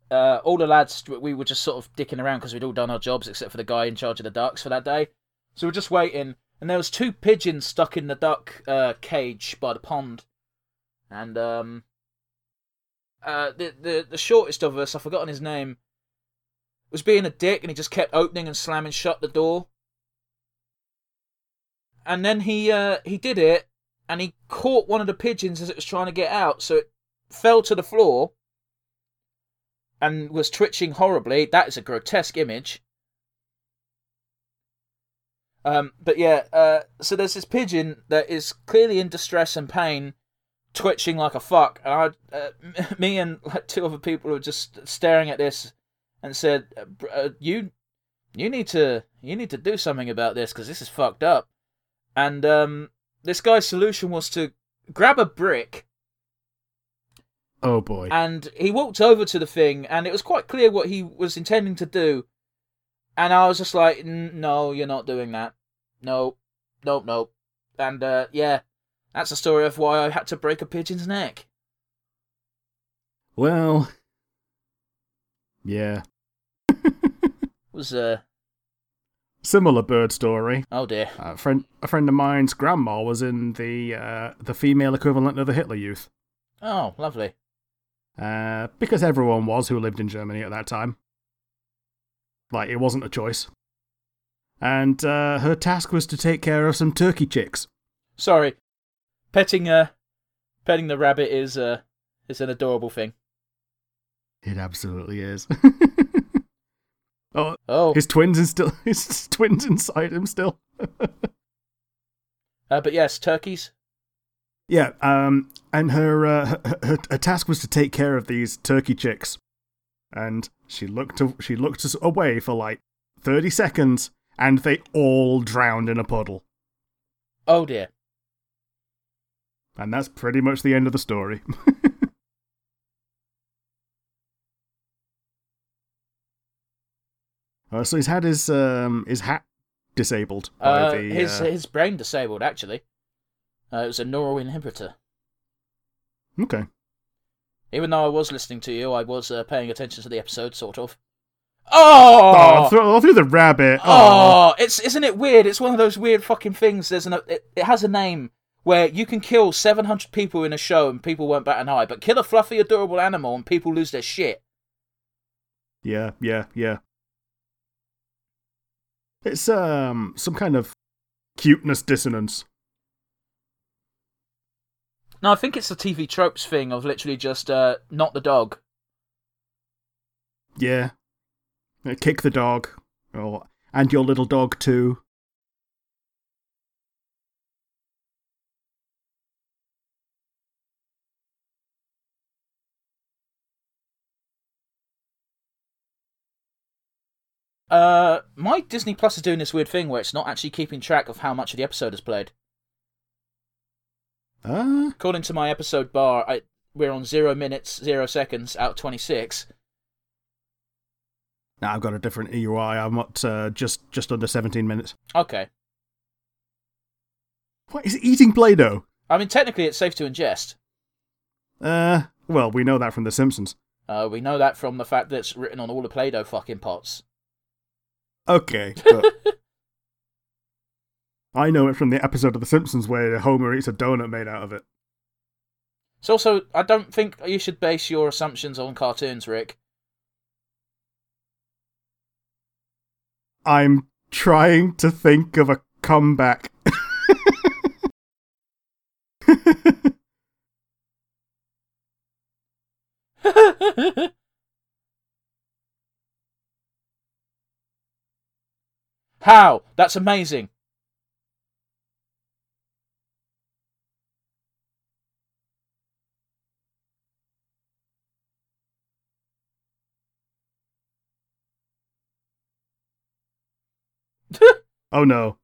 uh, all the lads we were just sort of dicking around because we'd all done our jobs except for the guy in charge of the ducks for that day. So we're just waiting, and there was two pigeons stuck in the duck uh, cage by the pond, and um, uh, the the the shortest of us, I've forgotten his name, was being a dick, and he just kept opening and slamming shut the door. And then he uh, he did it, and he caught one of the pigeons as it was trying to get out, so it fell to the floor and was twitching horribly. That is a grotesque image. Um, but yeah, uh, so there's this pigeon that is clearly in distress and pain, twitching like a fuck. And I, uh, me and like two other people were just staring at this and said, uh, uh, "You, you need to, you need to do something about this because this is fucked up." And um, this guy's solution was to grab a brick oh boy. and he walked over to the thing, and it was quite clear what he was intending to do. And I was just like, "No, you're not doing that. No, nope, nope." And uh, yeah, that's the story of why I had to break a pigeon's neck. Well, yeah. Was uh, Similar bird story. oh dear. A friend, a friend of mine's grandma was in the uh, the female equivalent of the Hitler Youth, Oh, lovely. uh, because everyone was who lived in Germany at that time. Like it wasn't a choice. And uh, her task was to take care of some turkey chicks. Sorry, petting uh, petting the rabbit is uh, is an adorable thing. It absolutely is. oh, Oh, his twins and still his twins inside him still. uh, but yes, turkeys. Yeah, um, and her, uh, her, her her task was to take care of these turkey chicks, and she looked she looked away for like thirty seconds, and they all drowned in a puddle, Oh dear. and that's pretty much the end of the story. uh, so he's had his um his hat disabled by Uh, the his uh, his brain disabled actually. Uh, it was a neural inhibitor. okay. Even though I was listening to you, I was uh, paying attention to the episode, sort of. Oh, Oh, throw, through the rabbit. Oh, oh, it's isn't it weird? It's one of those weird fucking things. There's an it, it has a name where you can kill 700 people in a show and people won't bat an eye, but kill a fluffy, adorable animal and people lose their shit. Yeah, yeah, yeah. It's um some kind of cuteness dissonance. No, I think it's the TV tropes thing of literally just uh, not the dog. Yeah. Uh, Kick the dog. Or, and your little dog too. Uh, my Disney Plus is doing this weird thing where it's not actually keeping track of how much of the episode is played. Ah. According to my episode bar, I, we're on zero minutes, zero seconds out of 26. Now I've got a different EUI. I'm at uh, just just under 17 minutes. Okay. What is it eating Play-Doh? I mean, technically, it's safe to ingest. Uh, well, we know that from The Simpsons. Uh, we know that from the fact that it's written on all the Play Doh fucking pots. Okay, but I know it from the episode of The Simpsons where Homer eats a donut made out of it. It's also, I don't think you should base your assumptions on cartoons, Rick. I'm trying to think of a comeback. How? That's amazing. Oh no.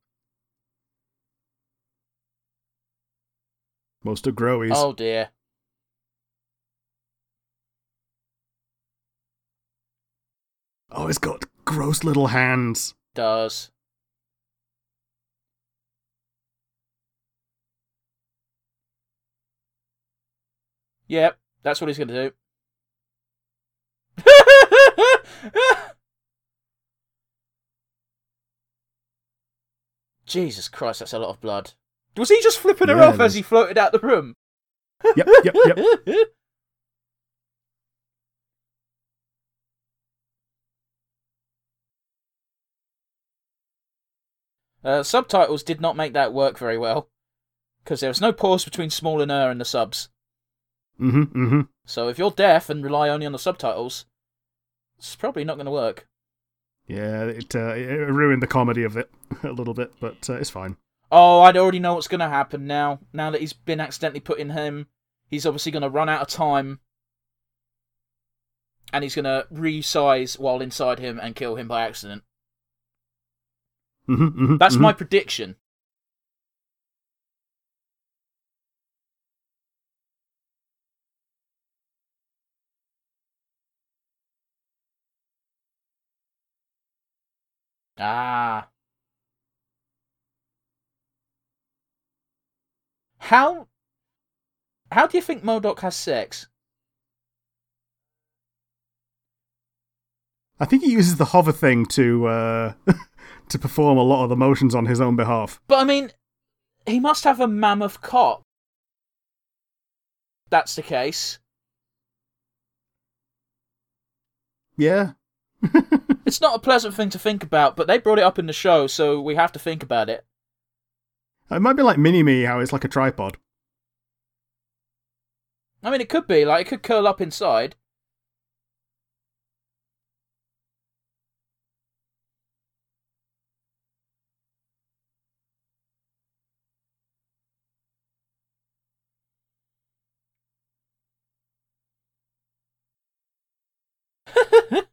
Most of Growies. Oh dear. Oh, it's got gross little hands. Does. Yep, that's what he's going to do. Jesus Christ, that's a lot of blood. Was he just flipping her Yeah, off it as he floated out the room? Yep, yep, yep. Uh, subtitles did not make that work very well because there was no pause between small and er in the subs. Mm-hmm, mm-hmm. So if you're deaf and rely only on the subtitles, it's probably not going to work. Yeah, it, uh, it ruined the comedy of it a little bit, but uh, it's fine. Oh, I already know what's going to happen now. Now that he's been accidentally put in him, he's obviously going to run out of time. And he's going to resize while inside him and kill him by accident. Mm-hmm, mm-hmm, That's mhm. my prediction. Ah. How how do you think MODOK has sex? I think he uses the hover thing to uh, to perform a lot of the motions on his own behalf. But I mean, he must have a mammoth cock. That's the case. Yeah. It's not a pleasant thing to think about, but they brought it up in the show, so we have to think about it. It might be like Mini Me, how it's like a tripod. I mean, it could be like it could curl up inside.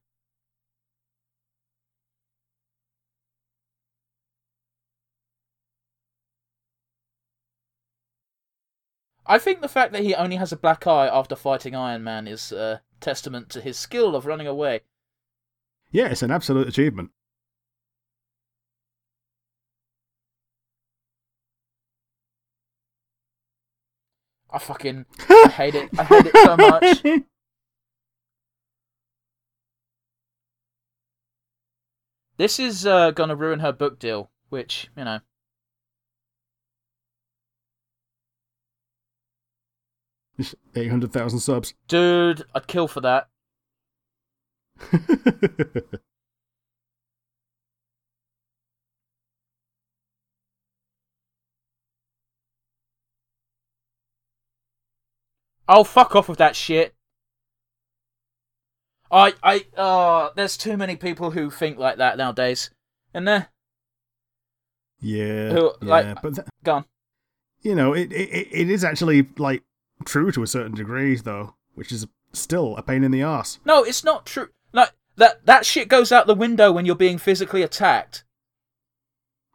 I think the fact that he only has a black eye after fighting Iron Man is a testament to his skill of running away. Yeah, it's an absolute achievement. I fucking I hate it. I hate it so much. This is uh, gonna ruin her book deal, which you know. Eight hundred thousand subs. Dude, I'd kill for that. Oh, fuck off with that shit. I, I, uh, there's too many people who think like that nowadays. And there, Yeah, Who, yeah, like- but th- gone. you know, it, it it is actually like true to a certain degree, though, which is still a pain in the ass. No, it's not true. Like, that, that shit goes out the window when you're being physically attacked.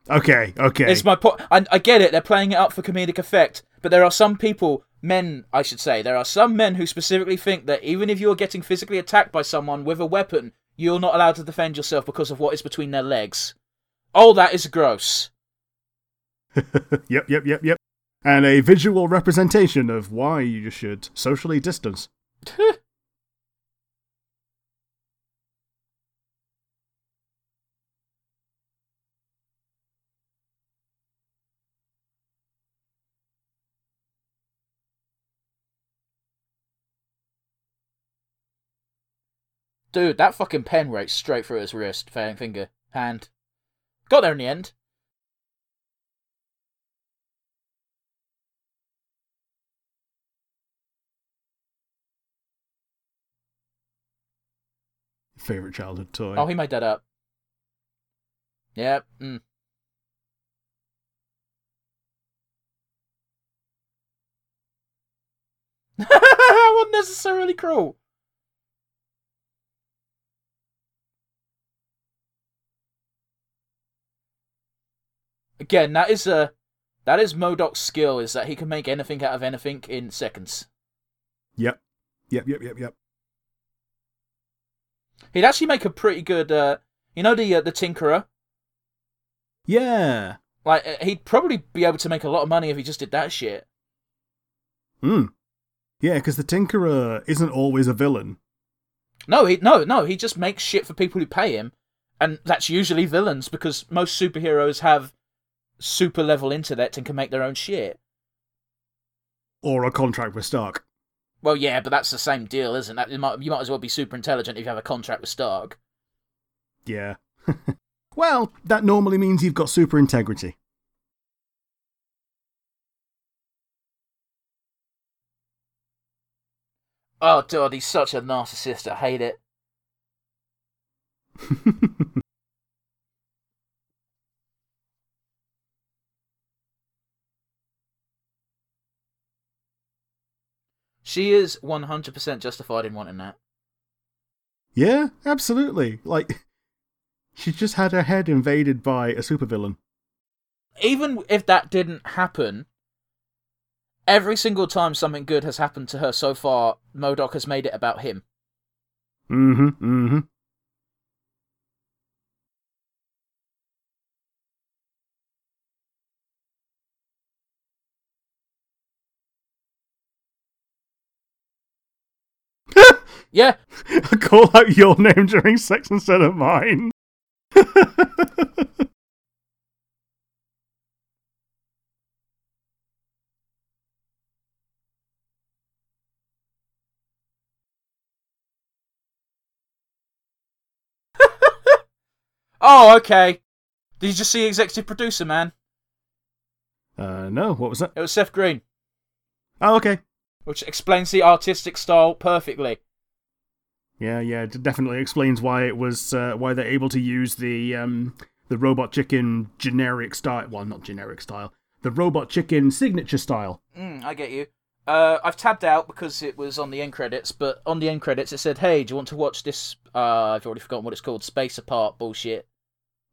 Okay, okay, It's my point. I, I get it. They're playing it up for comedic effect, but there are some people, men, I should say, there are some men who specifically think that even if you're getting physically attacked by someone with a weapon, you're not allowed to defend yourself because of what is between their legs. Oh, that is gross. yep, yep, yep, yep. And a visual representation of why you should socially distance. Dude, that fucking pen rakes straight through his wrist, finger, hand. Got there in the end. Favorite childhood toy. Oh, he made that up. Yep. Mm. wasn't necessarily cruel. Again, that is a that is MODOK's skill is that he can make anything out of anything in seconds. Yep, yep, yep, yep, yep. He'd actually make a pretty good, uh, you know, the uh, the Tinkerer. Yeah. Like uh, he'd probably be able to make a lot of money if he just did that shit. Hmm. Yeah, because the Tinkerer isn't always a villain. No, he no no he just makes shit for people who pay him, and that's usually villains because most superheroes have super level intellect and can make their own shit. Or a contract with Stark. Well, yeah, but that's the same deal, isn't that? You might, you might as well be super intelligent if you have a contract with Stark. Yeah. well, that normally means you've got super integrity. Oh, God, he's such a narcissist. I hate it. She is 100% justified in wanting that. yeah, absolutely. Like, she just had her head invaded by a supervillain. Even if that didn't happen, every single time something good has happened to her so far, MODOK has made it about him. Mm hmm, mm hmm. Yeah, I call out your name during sex instead of mine. Oh, okay. Did you just see executive producer, man? uh, no, what was that? It was Seth Green, Oh, okay. which explains the artistic style perfectly. Yeah, yeah, it definitely explains why it was uh, why they're able to use the um the robot chicken generic style. Well, not generic style. The robot chicken signature style. Mm, I get you. Uh, I've tabbed out because it was on the end credits, but on the end credits it said, "Hey, do you want to watch this?" Uh, I've already forgotten what it's called. Space apart bullshit.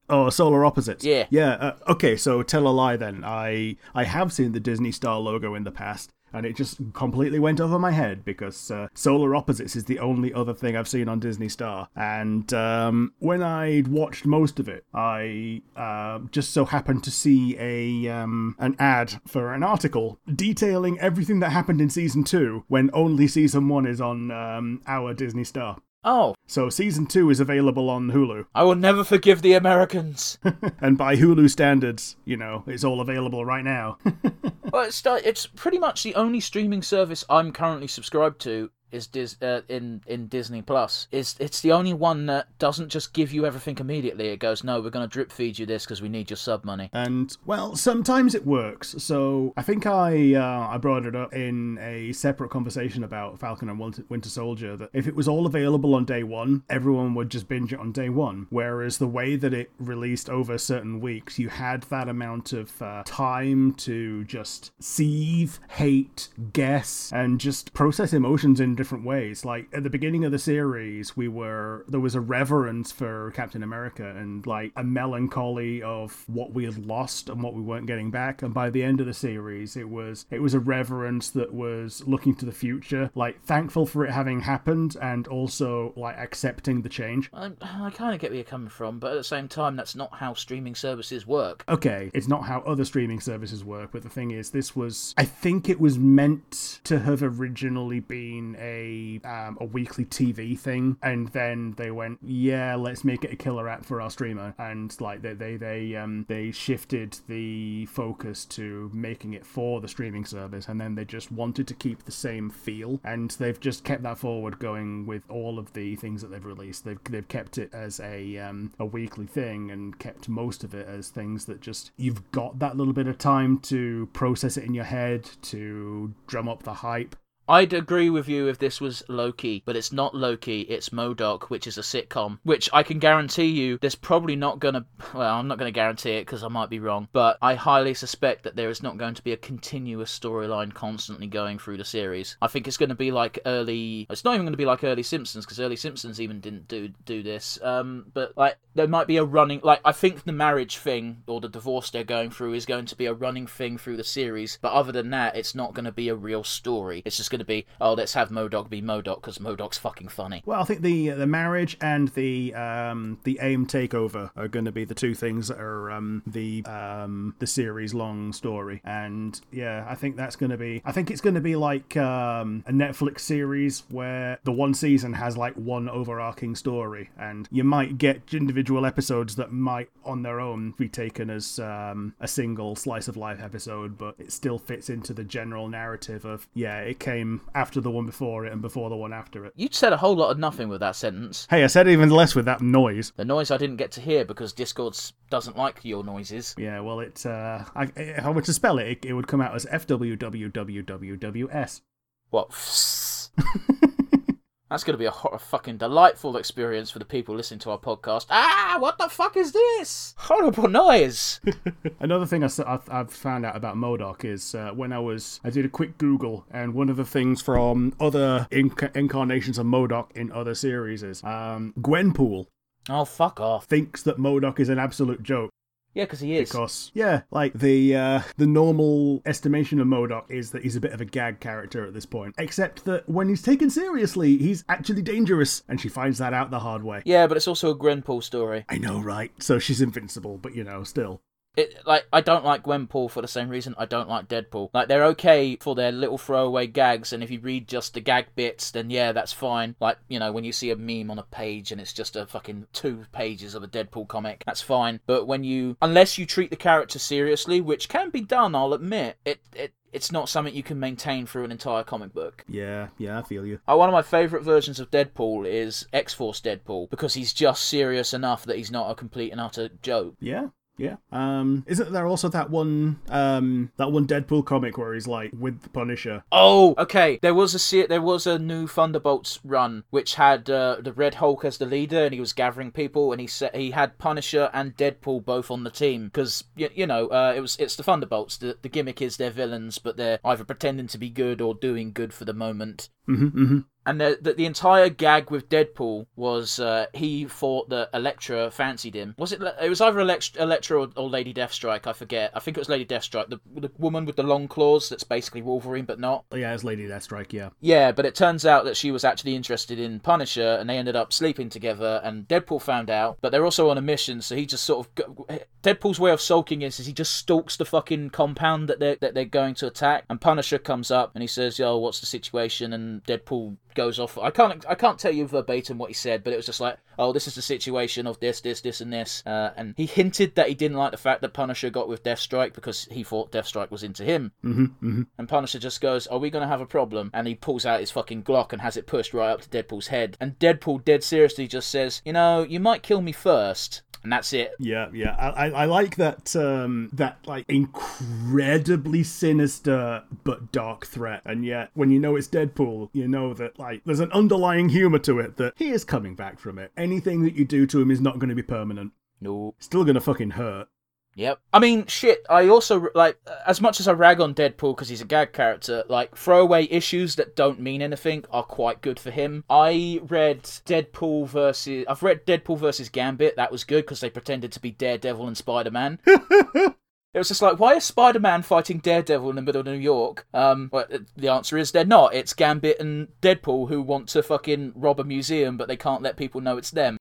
Oh, solar opposites. Yeah. Yeah. Uh, okay, so tell a lie then. I I have seen the Disney Star logo in the past, and it just completely went over my head because uh, solar opposites is the only other thing I've seen on Disney Star. And um, when I'd watched most of it, I uh, just so happened to see a um, an ad for an article detailing everything that happened in season two when only season one is on um, our Disney Star. Oh, So season two is available on Hulu. I will never forgive the Americans. and by Hulu standards, you know, it's all available right now. well, it's it's pretty much the only streaming service I'm currently subscribed to is Dis- uh, in in Disney Plus is it's the only one that doesn't just give you everything immediately. It goes, no, we're going to drip feed you this because we need your sub money. And well, sometimes it works. So I think I uh, I brought it up in a separate conversation about Falcon and Winter, Soldier that if it was all available on day one, everyone would just binge it on day one. Whereas the way that it released over certain weeks, you had that amount of uh, time to just seethe, hate, guess, and just process emotions in different ways. Like at the beginning of the series, we were there was a reverence for Captain America and like a melancholy of what we had lost and what we weren't getting back. And by the end of the series, it was it was a reverence that was looking to the future, like thankful for it having happened, and also like accepting the change. I, I kind of get where you're coming from, but at the same time, that's not how streaming services work. Okay, it's not how other streaming services work, but the thing is, this was I think it was meant to have originally been a um, a weekly TV thing, and then they went, yeah, let's make it a killer app for our streamer, and like they they they um they shifted the focus to making it for the streaming service, and then they just wanted to keep the same feel, and they've just kept that forward going with all of the things that they've released. They've they've kept it as a um a weekly thing, and kept most of it as things that just you've got that little bit of time to process it in your head to drum up the hype I'd agree with you if this was Loki, but it's not Loki, it's MODOK, which is a sitcom, which I can guarantee you there's probably not going to, well, I'm not going to guarantee it because I might be wrong, but I highly suspect that there is not going to be a continuous storyline constantly going through the series. I think it's going to be like early, it's not even going to be like early Simpsons because early Simpsons even didn't do do this, um, but like there might be a running, like I think the marriage thing or the divorce they're going through is going to be a running thing through the series, but other than that, it's not going to be a real story. It's just going to be, oh, let's have MODOK be MODOK because MODOK's fucking funny. Well, I think the the marriage and the um, the AIM takeover are going to be the two things that are um, the um, the series long story, and yeah, I think that's going to be. I think it's going to be like um, a Netflix series where the one season has like one overarching story, and you might get individual episodes that might on their own be taken as um, a single slice of life episode, but it still fits into the general narrative of yeah, it came after the one before it and before the one after it. You said a whole lot of nothing with that sentence. Hey, I said even less with that noise. The noise I didn't get to hear because Discord doesn't like your noises. Yeah, well, it. Uh, I, if I were to spell it, it, it would come out as FWWWWS. What? That's going to be a, a fucking delightful experience for the people listening to our podcast. Ah, what the fuck is this? Horrible noise. Another thing I, have found out about MODOK is uh, when I was, I did a quick Google, and one of the things from other inc- incarnations of MODOK in other series is um, Gwenpool. Oh, fuck off. Thinks that MODOK is an absolute joke. Yeah, because he is. Because yeah, like the uh, the normal estimation of MODOK is that he's a bit of a gag character at this point. Except that when he's taken seriously, he's actually dangerous, and she finds that out the hard way. Yeah, but it's also a Gwenpool story. I know, right? So she's invincible, but you know, still. It, like I don't like Gwenpool for the same reason I don't like Deadpool. Like they're okay for their little throwaway gags, and if you read just the gag bits, then yeah, that's fine. Like you know when you see a meme on a page and it's just a fucking two pages of a Deadpool comic, that's fine. But when you, unless you treat the character seriously, which can be done, I'll admit, it it it's not something you can maintain through an entire comic book. Yeah, yeah, I feel you. Uh, one of my favourite versions of Deadpool is X Force Deadpool because he's just serious enough that he's not a complete and utter joke. Yeah, yeah. Um, isn't there also that one um that one Deadpool comic where he's like with the Punisher? Oh, okay. There was a se- there was a new Thunderbolts run which had uh, the Red Hulk as the leader, and he was gathering people, and he said he had Punisher and Deadpool both on the team because you, you know uh, it was it's the Thunderbolts. The the gimmick is they're villains, but they're either pretending to be good or doing good for the moment. Mm-hmm, mm-hmm. And the, the, the entire gag with Deadpool was uh, he thought that Elektra fancied him. Was it? It was either Elektra, Elektra or, or Lady Deathstrike. I forget. I think it was Lady Deathstrike, the the woman with the long claws. That's basically Wolverine, but not. Yeah, it's Lady Deathstrike. Yeah. Yeah, but it turns out that she was actually interested in Punisher, and they ended up sleeping together. And Deadpool found out, but they're also on a mission, so he just sort of Deadpool's way of sulking is, is he just stalks the fucking compound that they're that they're going to attack, and Punisher comes up and he says, "Yo, what's the situation?" And Deadpool goes off. I can't I can't tell you verbatim what he said, but it was just like, "Oh, this is the situation of this, this, this, and this." Uh, and he hinted that he didn't like the fact that Punisher got with Deathstrike because he thought Deathstrike was into him. Mm-hmm, mm-hmm. And Punisher just goes, "Are we gonna have a problem?" And he pulls out his fucking Glock and has it pushed right up to Deadpool's head. And Deadpool, dead seriously, just says, "You know, you might kill me first. And that's it. Yeah, yeah. I, I, I like that um that like incredibly sinister but dark threat. And yet when you know it's Deadpool, you know that like there's an underlying humor to it that he is coming back from it. Anything that you do to him is not going to be permanent. No. Still gonna fucking hurt. Yep. I mean, shit. I also like as much as I rag on Deadpool because he's a gag character. Like throwaway issues that don't mean anything are quite good for him. I read Deadpool versus. I've read Deadpool versus Gambit. That was good because they pretended to be Daredevil and Spider Man. It was just like, why is Spider Man fighting Daredevil in the middle of New York? Um, well, the answer is they're not. It's Gambit and Deadpool who want to fucking rob a museum, but they can't let people know it's them.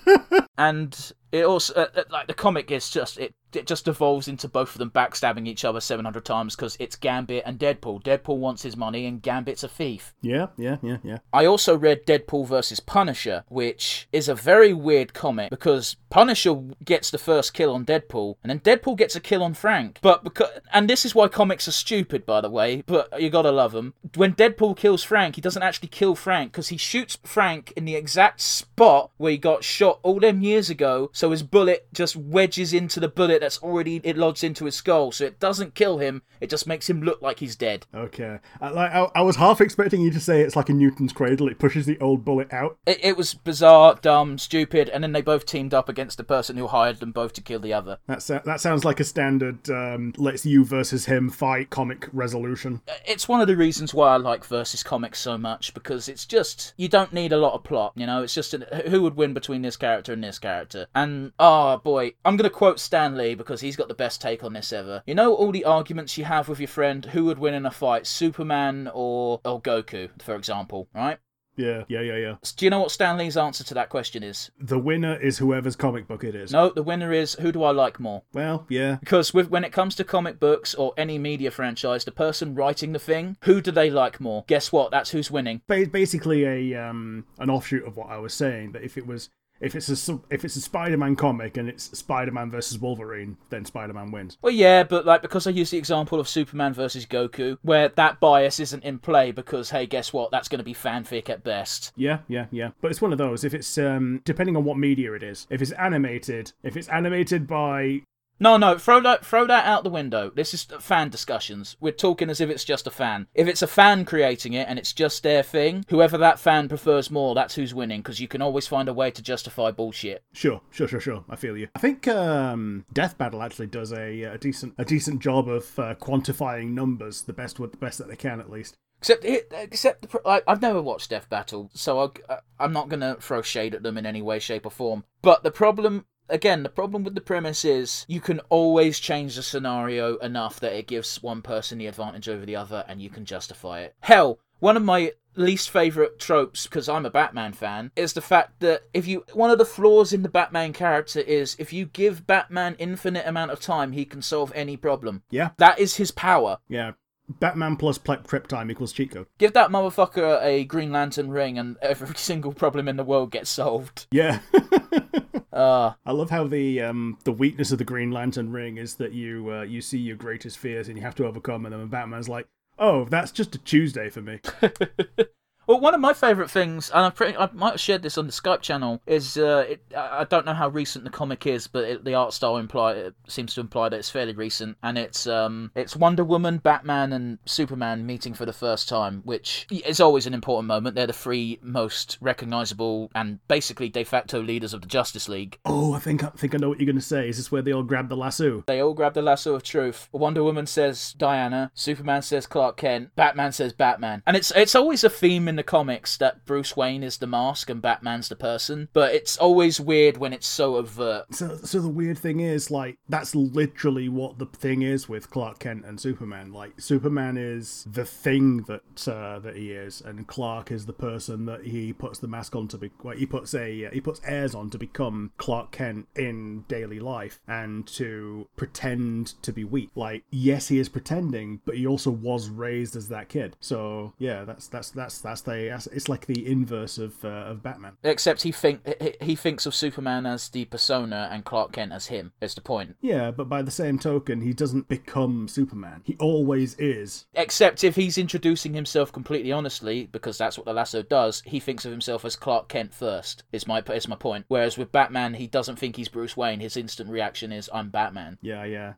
and it also, uh, uh, like, the comic is just, it it just devolves into both of them backstabbing each other 700 times because it's Gambit and Deadpool. Deadpool wants his money and Gambit's a thief. Yeah, yeah, yeah, yeah. I also read Deadpool versus Punisher, which is a very weird comic because Punisher gets the first kill on Deadpool and then Deadpool gets a kill on Frank. But because and this is why comics are stupid by the way, but you got to love them. When Deadpool kills Frank, he doesn't actually kill Frank because he shoots Frank in the exact spot where he got shot all them years ago, so his bullet just wedges into the bullet that's already it lodged into his skull, so it doesn't kill him. It just makes him look like he's dead. Okay, I, like I, I was half expecting you to say it's like a Newton's cradle. It pushes the old bullet out. It, it was bizarre, dumb, stupid, and then they both teamed up against the person who hired them both to kill the other. That's that sounds like a standard um, let's you versus him fight comic resolution. It's one of the reasons why I like versus comics so much because it's just you don't need a lot of plot. You know, it's just an, who would win between this character and this character. And oh boy, I'm gonna quote Stan Lee because he's got the best take on this ever. You know all the arguments you have with your friend who would win in a fight, Superman or or Goku, for example, right? Yeah, yeah, yeah, yeah. Do you know what Stan Lee's answer to that question is? The winner is whoever's comic book it is. No, the winner is who do I like more? Well, yeah. Because with, when it comes to comic books or any media franchise, the person writing the thing, who do they like more? Guess what? That's who's winning. Ba- basically, a um an offshoot of what I was saying. That if it was if it's a if it's a Spider-Man comic and it's Spider-Man versus Wolverine, then Spider-Man wins. Well, yeah, but like because I use the example of Superman versus Goku, where that bias isn't in play because hey, guess what? That's going to be fanfic at best. Yeah, yeah, yeah. But it's one of those. If it's um depending on what media it is, if it's animated, if it's animated by no, no, throw that throw that out the window. This is fan discussions. We're talking as if it's just a fan. If it's a fan creating it and it's just their thing, whoever that fan prefers more, that's who's winning because you can always find a way to justify bullshit. Sure, sure, sure, sure. I feel you. I think um, Death Battle actually does a, a decent a decent job of uh, quantifying numbers the best the best that they can at least. Except, it, except like, I've never watched Death Battle, so I, I'm not gonna throw shade at them in any way, shape, or form. But the problem again, the problem with the premise is you can always change the scenario enough that it gives one person the advantage over the other and you can justify it. Hell, one of my least favorite tropes because I'm a Batman fan is the fact that if you one of the flaws in the Batman character is if you give Batman infinite amount of time he can solve any problem. Yeah. That is his power. Yeah. Batman plus prep time equals cheat code. Give that motherfucker a Green Lantern ring and every single problem in the world gets solved. Yeah. uh, I love how the um, the weakness of the Green Lantern ring is that you uh, you see your greatest fears and you have to overcome them, and Batman's like, "Oh, that's just a Tuesday for me." Well, one of my favourite things, and I, pretty, I might have shared this on the Skype channel, is uh, it, I don't know how recent the comic is, but it, the art style imply it seems to imply that it's fairly recent, and it's um, it's Wonder Woman, Batman, and Superman meeting for the first time, which is always an important moment. They're the three most recognisable and basically de facto leaders of the Justice League. Oh, I think I think I know what you're going to say. Is this where they all grab the lasso? They all grab the lasso of truth. Wonder Woman says Diana, Superman says Clark Kent, Batman says Batman, and it's it's always a theme in the comics that Bruce Wayne is the mask and Batman's the person, but it's always weird when it's so overt. So, so the weird thing is, like, that's literally what the thing is with Clark Kent and Superman. Like, Superman is the thing that uh, that he is, and Clark is the person that he puts the mask on to be. Well, he puts a uh, he puts airs on to become Clark Kent in daily life and to pretend to be weak. Like, yes, he is pretending, but he also was raised as that kid. So yeah, that's that's that's that's the it's like the inverse of uh, of Batman. Except he think he- he thinks of Superman as the persona and Clark Kent as him. Is the point? Yeah, but by the same token, he doesn't become Superman. He always is. Except if he's introducing himself completely honestly, because that's what the lasso does, he thinks of himself as Clark Kent first. Is my is my point. Whereas with Batman, he doesn't think he's Bruce Wayne. His instant reaction is I'm Batman. Yeah, yeah.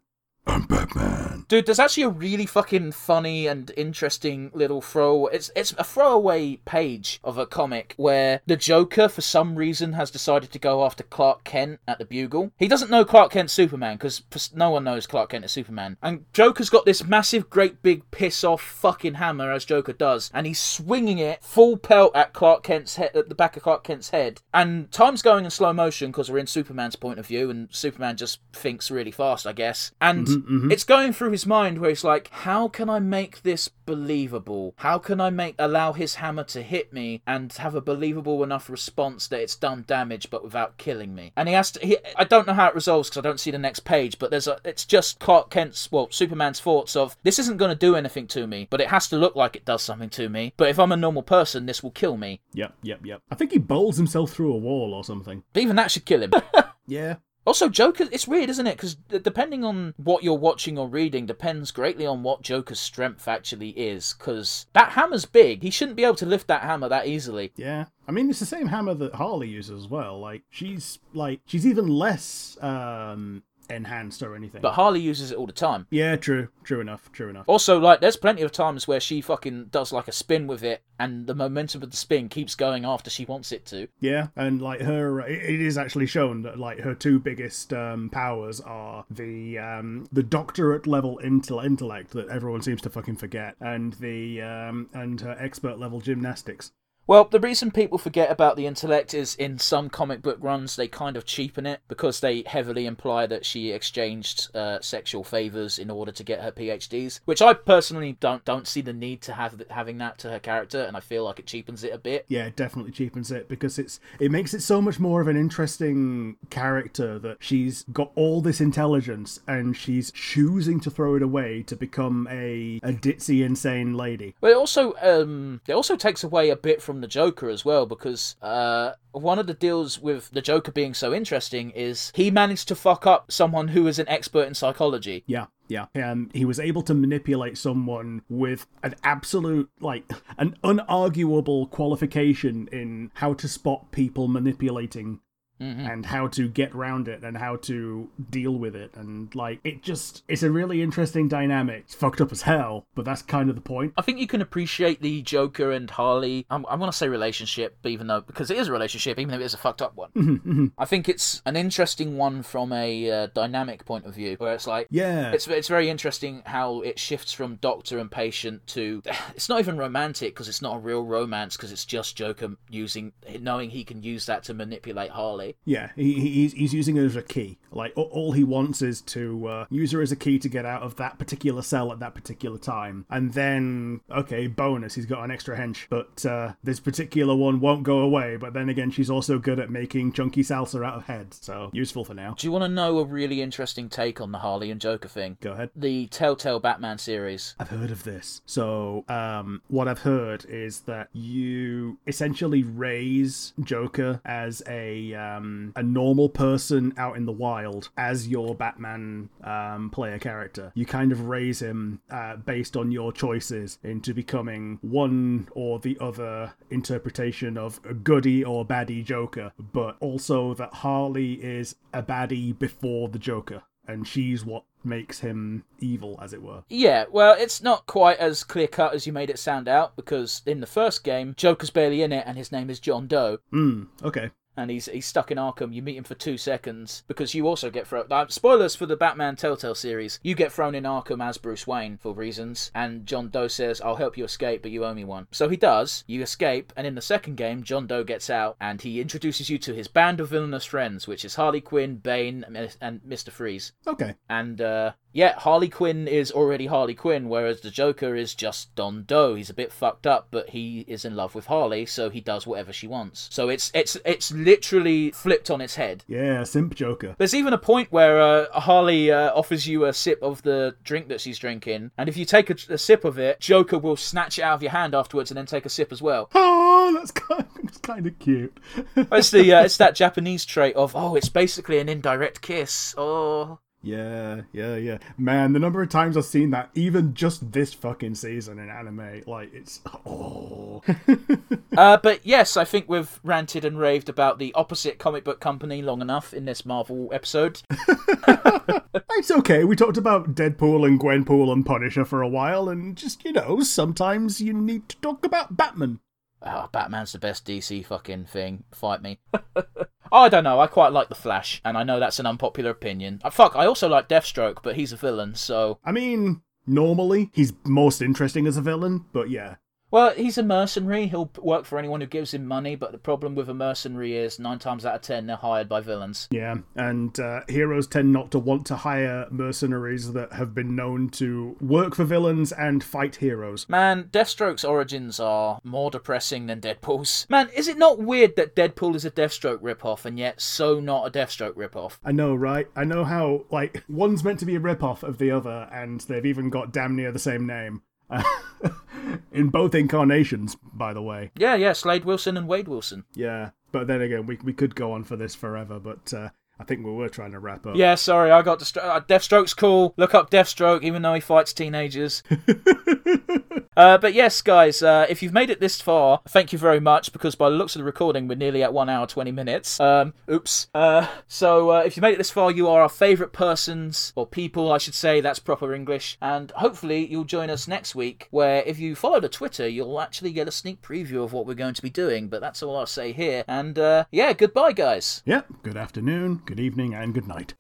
I'm Batman. Dude, there's actually a really fucking funny and interesting little throw. It's it's a throwaway page of a comic where the Joker, for some reason, has decided to go after Clark Kent at the Bugle. He doesn't know Clark Kent's Superman because no one knows Clark Kent is Superman. And Joker's got this massive, great big piss off fucking hammer as Joker does, and he's swinging it full pelt at Clark Kent's head, at the back of Clark Kent's head. And time's going in slow motion because we're in Superman's point of view, and Superman just thinks really fast, I guess. And Mm-hmm, mm-hmm. it's going through his mind where he's like, how can I make this believable? How can I make allow his hammer to hit me and have a believable enough response that it's done damage but without killing me? And he has to. He, I don't know how it resolves because I don't see the next page, but there's a. It's just Clark Kent's, well, Superman's thoughts of this isn't going to do anything to me, but it has to look like it does something to me. But if I'm a normal person, this will kill me. Yep, yep, yep. I think he bowls himself through a wall or something. But even that should kill him. Yeah. Also, Joker, it's weird, isn't it? Because depending on what you're watching or reading, depends greatly on what Joker's strength actually is. Because that hammer's big. He shouldn't be able to lift that hammer that easily. Yeah. I mean, it's the same hammer that Harley uses as well. Like, she's, like, she's even less, um, enhanced or anything. But Harley uses it all the time. yeah, true. True enough. True enough. Also, like, there's plenty of times where she fucking does like a spin with it, and the momentum of the spin keeps going after she wants it to. Yeah, and like her, it is actually shown that like her two biggest um, powers are the um, the doctorate level intel- intellect that everyone seems to fucking forget, and the um, and her expert level gymnastics. Well, the reason people forget about the intellect is in some comic book runs they kind of cheapen it because they heavily imply that she exchanged uh, sexual favors in order to get her PhDs, which I personally don't don't see the need to have having that to her character, and I feel like it cheapens it a bit. Yeah, it definitely cheapens it because it's it makes it so much more of an interesting character that she's got all this intelligence and she's choosing to throw it away to become a a ditzy insane lady. But it also um, it also takes away a bit from the Joker as well because uh, one of the deals with the Joker being so interesting is he managed to fuck up someone who is an expert in psychology. Yeah, yeah. And he was able to manipulate someone with an absolute, like, an unarguable qualification in how to spot people manipulating Mm-hmm. and how to get around it and how to deal with it. And, like, it just, it's a really interesting dynamic. It's fucked up as hell, but that's kind of the point. I think you can appreciate the Joker and Harley. I'm, I'm going to say relationship, even though because it is a relationship, even though it is a fucked up one. Mm-hmm, mm-hmm. I think it's an interesting one from a uh, dynamic point of view, where it's like Yeah. it's it's very interesting how it shifts from doctor and patient to it's not even romantic because it's not a real romance because it's just Joker using knowing he can use that to manipulate Harley. Yeah, he, he- he's, he's using her as a key. Like, all he wants is to uh, use her as a key to get out of that particular cell at that particular time. And then, okay, bonus, he's got an extra hench. But uh, this particular one won't go away. But then again, she's also good at making chunky salsa out of head. So, useful for now. Do you want to know a really interesting take on the Harley and Joker thing? Go ahead. The Telltale Batman series. I've heard of this. So, um, what I've heard is that you essentially raise Joker as a um, a normal person out in the wild as your Batman um, player character. You kind of raise him uh, based on your choices into becoming one or the other interpretation of a goody or baddie Joker, but also that Harley is a baddie before the Joker. And she's what makes him evil, as it were. Yeah, well, it's not quite as clear cut as you made it sound out because in the first game, Joker's barely in it and his name is John Doe. Hmm, okay. And he's he's stuck in Arkham. You meet him for two seconds because you also get thrown. Uh, spoilers for the Batman Telltale series. You get thrown in Arkham as Bruce Wayne for reasons, and John Doe says, "I'll help you escape, but you owe me one." So he does. You escape, and in the second game, John Doe gets out, and he introduces you to his band of villainous friends, which is Harley Quinn, Bane, and Mister Freeze. Okay. And uh, yeah, Harley Quinn is already Harley Quinn, whereas the Joker is just John Doe. He's a bit fucked up, but he is in love with Harley, so he does whatever she wants. So it's it's it's literally flipped on its head. Yeah, simp Joker. There's even a point where uh, Harley uh, offers you a sip of the drink that she's drinking, and if you take a, a, sip of it, Joker will snatch it out of your hand afterwards and then take a sip as well. Oh, that's kind of, that's kind of cute. it's the uh, it's that Japanese trait of oh, it's basically an indirect kiss. Oh. Yeah, yeah, yeah. Man, the number of times I've seen that, even just this fucking season in anime, like, it's. Oh. uh, but yes, I think we've ranted and raved about the opposite comic book company long enough in this Marvel episode. it's okay. We talked about Deadpool and Gwenpool and Punisher for a while, and just, you know, sometimes you need to talk about Batman. Oh, Batman's the best DC fucking thing. Fight me. I don't know. I quite like the Flash, and I know that's an unpopular opinion. Uh, fuck, I also like Deathstroke, but he's a villain, so. I mean, normally he's most interesting as a villain, but yeah. Well, he's a mercenary. He'll work for anyone who gives him money, but the problem with a mercenary is nine times out of ten they're hired by villains. Yeah, and uh, heroes tend not to want to hire mercenaries that have been known to work for villains and fight heroes. Man, Deathstroke's origins are more depressing than Deadpool's. Man, is it not weird that Deadpool is a Deathstroke ripoff and yet so not a Deathstroke ripoff? I know, right? I know how, like, one's meant to be a ripoff of the other, and they've even got damn near the same name. in both incarnations, by the way. Yeah, yeah, Slade Wilson and Wade Wilson. Yeah, but then again, we we could go on for this forever, but uh, I think we were trying to wrap up. Yeah, sorry, I got distra- uh, Deathstroke's cool. Look up Deathstroke, even though he fights teenagers. uh, but yes, guys, uh, if you've made it this far, thank you very much because by the looks of the recording, we're nearly at one hour twenty minutes. Um, oops. Uh, so uh, if you made it this far, you are our favourite persons or people, I should say. That's proper English. And hopefully, you'll join us next week, where if you follow the Twitter, you'll actually get a sneak preview of what we're going to be doing. But that's all I'll say here. And uh, yeah, goodbye, guys. Yep. Good afternoon good evening, and good night.